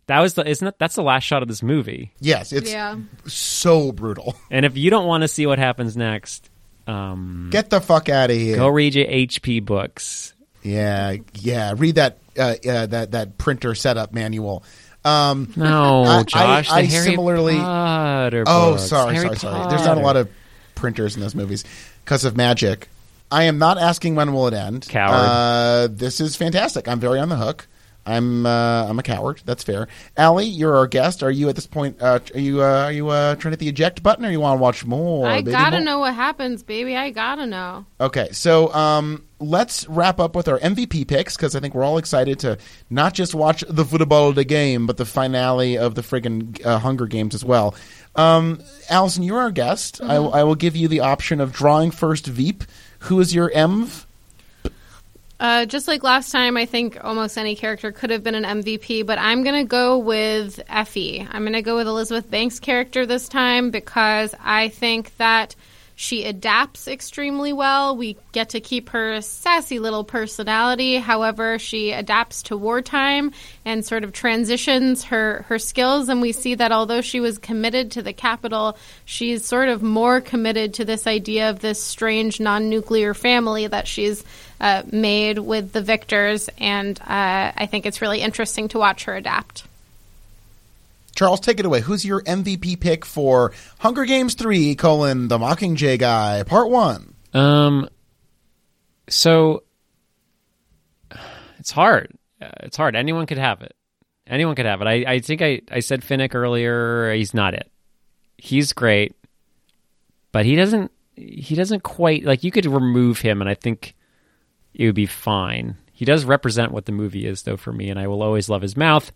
[SPEAKER 3] that was the isn't that that's the last shot of this movie.
[SPEAKER 1] Yes, it's
[SPEAKER 2] Yeah.
[SPEAKER 1] so brutal.
[SPEAKER 3] And if you don't want to see what happens next, um,
[SPEAKER 1] Get the fuck out of here.
[SPEAKER 3] go read your HP books.
[SPEAKER 1] Yeah, yeah. Read that uh, uh, that that printer setup manual. Um,
[SPEAKER 3] No,
[SPEAKER 1] I- I-
[SPEAKER 3] Josh.
[SPEAKER 1] I
[SPEAKER 3] Harry
[SPEAKER 1] similarly-
[SPEAKER 3] Potter
[SPEAKER 1] oh,
[SPEAKER 3] books.
[SPEAKER 1] sorry,
[SPEAKER 3] Harry
[SPEAKER 1] sorry, sorry. There's not a lot of printers in those movies because of magic. I am not asking when will it end.
[SPEAKER 3] Coward.
[SPEAKER 1] Uh, this is fantastic. I'm very on the hook. I'm uh, I'm a coward. That's fair. Allie, you're our guest. Are you at this point? Uh, are you uh, are you uh, trying to hit the eject button, or you want to watch more?
[SPEAKER 2] I
[SPEAKER 1] baby?
[SPEAKER 2] gotta
[SPEAKER 1] More?
[SPEAKER 2] know what happens, baby. I gotta know.
[SPEAKER 1] Okay, so um, let's wrap up with our MVP picks because I think we're all excited to not just watch the football the game, but the finale of the friggin' uh, Hunger Games as well. Um, Allison, you're our guest. I,
[SPEAKER 2] Mm-hmm.
[SPEAKER 1] I will give you the option of drawing first Veep. Who is your MV?
[SPEAKER 2] Uh, just like last time, I think almost any character could have been an MVP, but I'm going to go with Effie. I'm going to go with Elizabeth Banks' character this time because I think that she adapts extremely well. We get to keep her sassy little personality. However, she adapts to wartime and sort of transitions her, her skills. And we see that although she was committed to the capital, she's sort of more committed to this idea of this strange non nuclear family that she's uh, made with the victors. And uh, I think it's really interesting to watch her adapt.
[SPEAKER 1] Charles, take it away. Who's your MVP pick for Hunger Games 3, colon, The Mockingjay Guy, Part 1?
[SPEAKER 3] Um, so it's hard. Uh, It's hard. Anyone could have it. Anyone could have it. I, I think I, I said Finnick earlier. He's not it. He's great, but he doesn't. He doesn't quite like. You could remove him, and I think it would be fine. He does represent what the movie is, though, for me, and I will always love his mouth.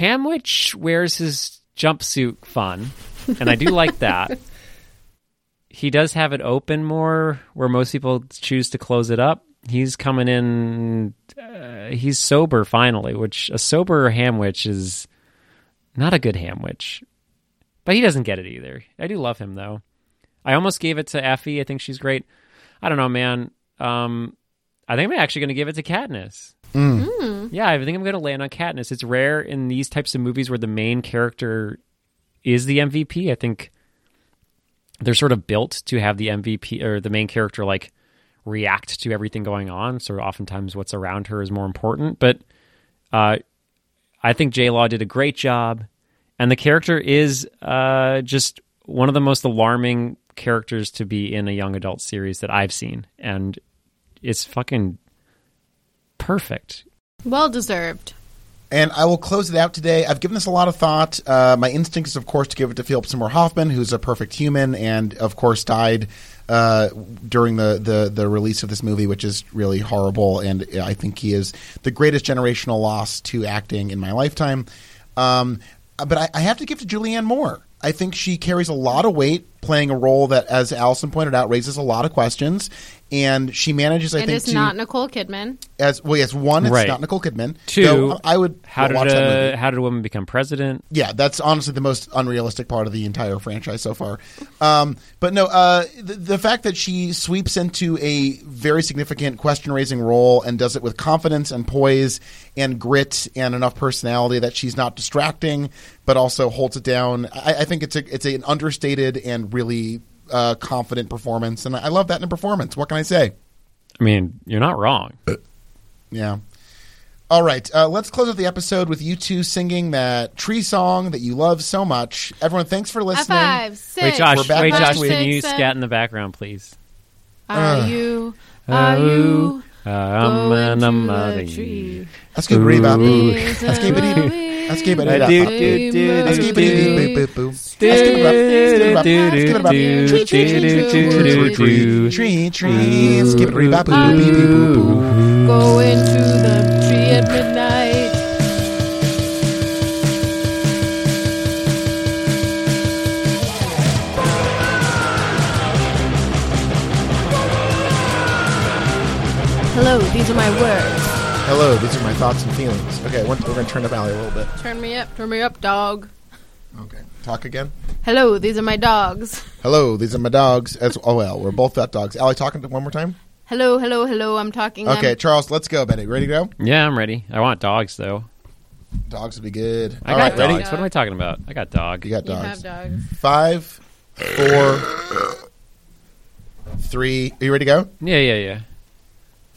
[SPEAKER 3] Hamwich wears his jumpsuit fun, and I do like that. He does have it open more, where most people choose to close it up. He's coming in. Uh, he's sober finally, which a sober Hamwich is not a good Hamwich, but he doesn't get it either. I do love him though. I almost gave it to Effie. I think she's great. I don't know, man. Um, I think I'm actually going to give it to Katniss. Yeah, I think I'm going to land on Katniss. It's rare in these types of movies where the main character is the MVP. I think they're sort of built to have the MVP or the main character like react to everything going on. So oftentimes what's around her is more important. But uh, I think J Law did a great job, and the character is uh, just one of the most alarming characters to be in a young adult series that I've seen, and it's fucking perfect.
[SPEAKER 2] Well deserved.
[SPEAKER 1] And I will close it out today. I've given this a lot of thought. Uh, my instinct is, of course, to give it to Philip Seymour Hoffman, who's a perfect human, and of course died uh, during the, the the release of this movie, which is really horrible. And I think he is the greatest generational loss to acting in my lifetime. Um, but I, I have to give to Julianne Moore. I think she carries a lot of weight playing a role that, as Allison pointed out, raises a lot of questions. And she manages, I
[SPEAKER 2] It
[SPEAKER 1] think,
[SPEAKER 2] is
[SPEAKER 1] to
[SPEAKER 2] not Nicole Kidman.
[SPEAKER 1] as well. Yes, one, it's
[SPEAKER 3] Right.
[SPEAKER 1] not Nicole Kidman.
[SPEAKER 3] Two,
[SPEAKER 1] Though I would
[SPEAKER 3] How did
[SPEAKER 1] watch that movie.
[SPEAKER 3] a, how did a woman become president?
[SPEAKER 1] Yeah, that's honestly the most unrealistic part of the entire franchise so far. Um, but no, uh, the, the fact that she sweeps into a very significant question raising role and does it with confidence and poise and grit and enough personality that she's not distracting, but also holds it down. I, I think it's a it's an understated and really uh, confident performance, and I love that in a performance. What can I say?
[SPEAKER 3] I mean, you're not wrong.
[SPEAKER 1] Yeah. All right, uh, let's close out the episode with you two singing that tree song that you love so much. Everyone, thanks for
[SPEAKER 2] High
[SPEAKER 1] listening.
[SPEAKER 2] five, six.
[SPEAKER 3] Wait, Josh.
[SPEAKER 1] We're back
[SPEAKER 3] Wait, Josh.
[SPEAKER 1] week.
[SPEAKER 3] Can you scat in the background, please?
[SPEAKER 2] Are you? Are you?
[SPEAKER 3] Um,
[SPEAKER 2] going
[SPEAKER 3] and
[SPEAKER 2] to
[SPEAKER 3] I'm
[SPEAKER 2] the
[SPEAKER 3] a-
[SPEAKER 2] tree?
[SPEAKER 1] Let's get ready about
[SPEAKER 3] Ooh.
[SPEAKER 1] Let's keep it easy. Let's keep it
[SPEAKER 3] I
[SPEAKER 1] easy.
[SPEAKER 3] do, do, do,
[SPEAKER 1] Let's
[SPEAKER 3] do,
[SPEAKER 1] keep it easy.
[SPEAKER 3] do.
[SPEAKER 1] Boop, boop, boop. Let's keep it up. Let's keep it up. Let's keep it up. Tree, tree, tree, tree, tree, tree, tree, tree. Let's keep it ready about boop, boop, beep, beep, boop, boop.
[SPEAKER 2] Go into the tree at midnight. Hello, these are my words.
[SPEAKER 1] Hello, these are my thoughts and feelings. Okay, we're, we're going to turn up Allie a little bit.
[SPEAKER 2] Turn me up, turn me up, dog.
[SPEAKER 1] Okay, talk again.
[SPEAKER 2] Hello, these are my dogs.
[SPEAKER 1] Hello, these are my dogs. As oh well, we're both got dogs. Allie, talking one more time.
[SPEAKER 2] Hello, hello, hello. I'm talking. um,
[SPEAKER 1] Okay, Charles, let's go, Betty. Ready to go?
[SPEAKER 3] Yeah, I'm ready. I want dogs, though.
[SPEAKER 1] Dogs would be good.
[SPEAKER 3] I
[SPEAKER 1] All
[SPEAKER 3] got
[SPEAKER 1] right,
[SPEAKER 3] dogs.
[SPEAKER 1] ready?
[SPEAKER 3] What am I talking about? I got dog.
[SPEAKER 1] You got
[SPEAKER 2] You
[SPEAKER 1] dogs.
[SPEAKER 2] have dogs.
[SPEAKER 1] Five, four, three. Are you ready to go?
[SPEAKER 3] Yeah, yeah, yeah.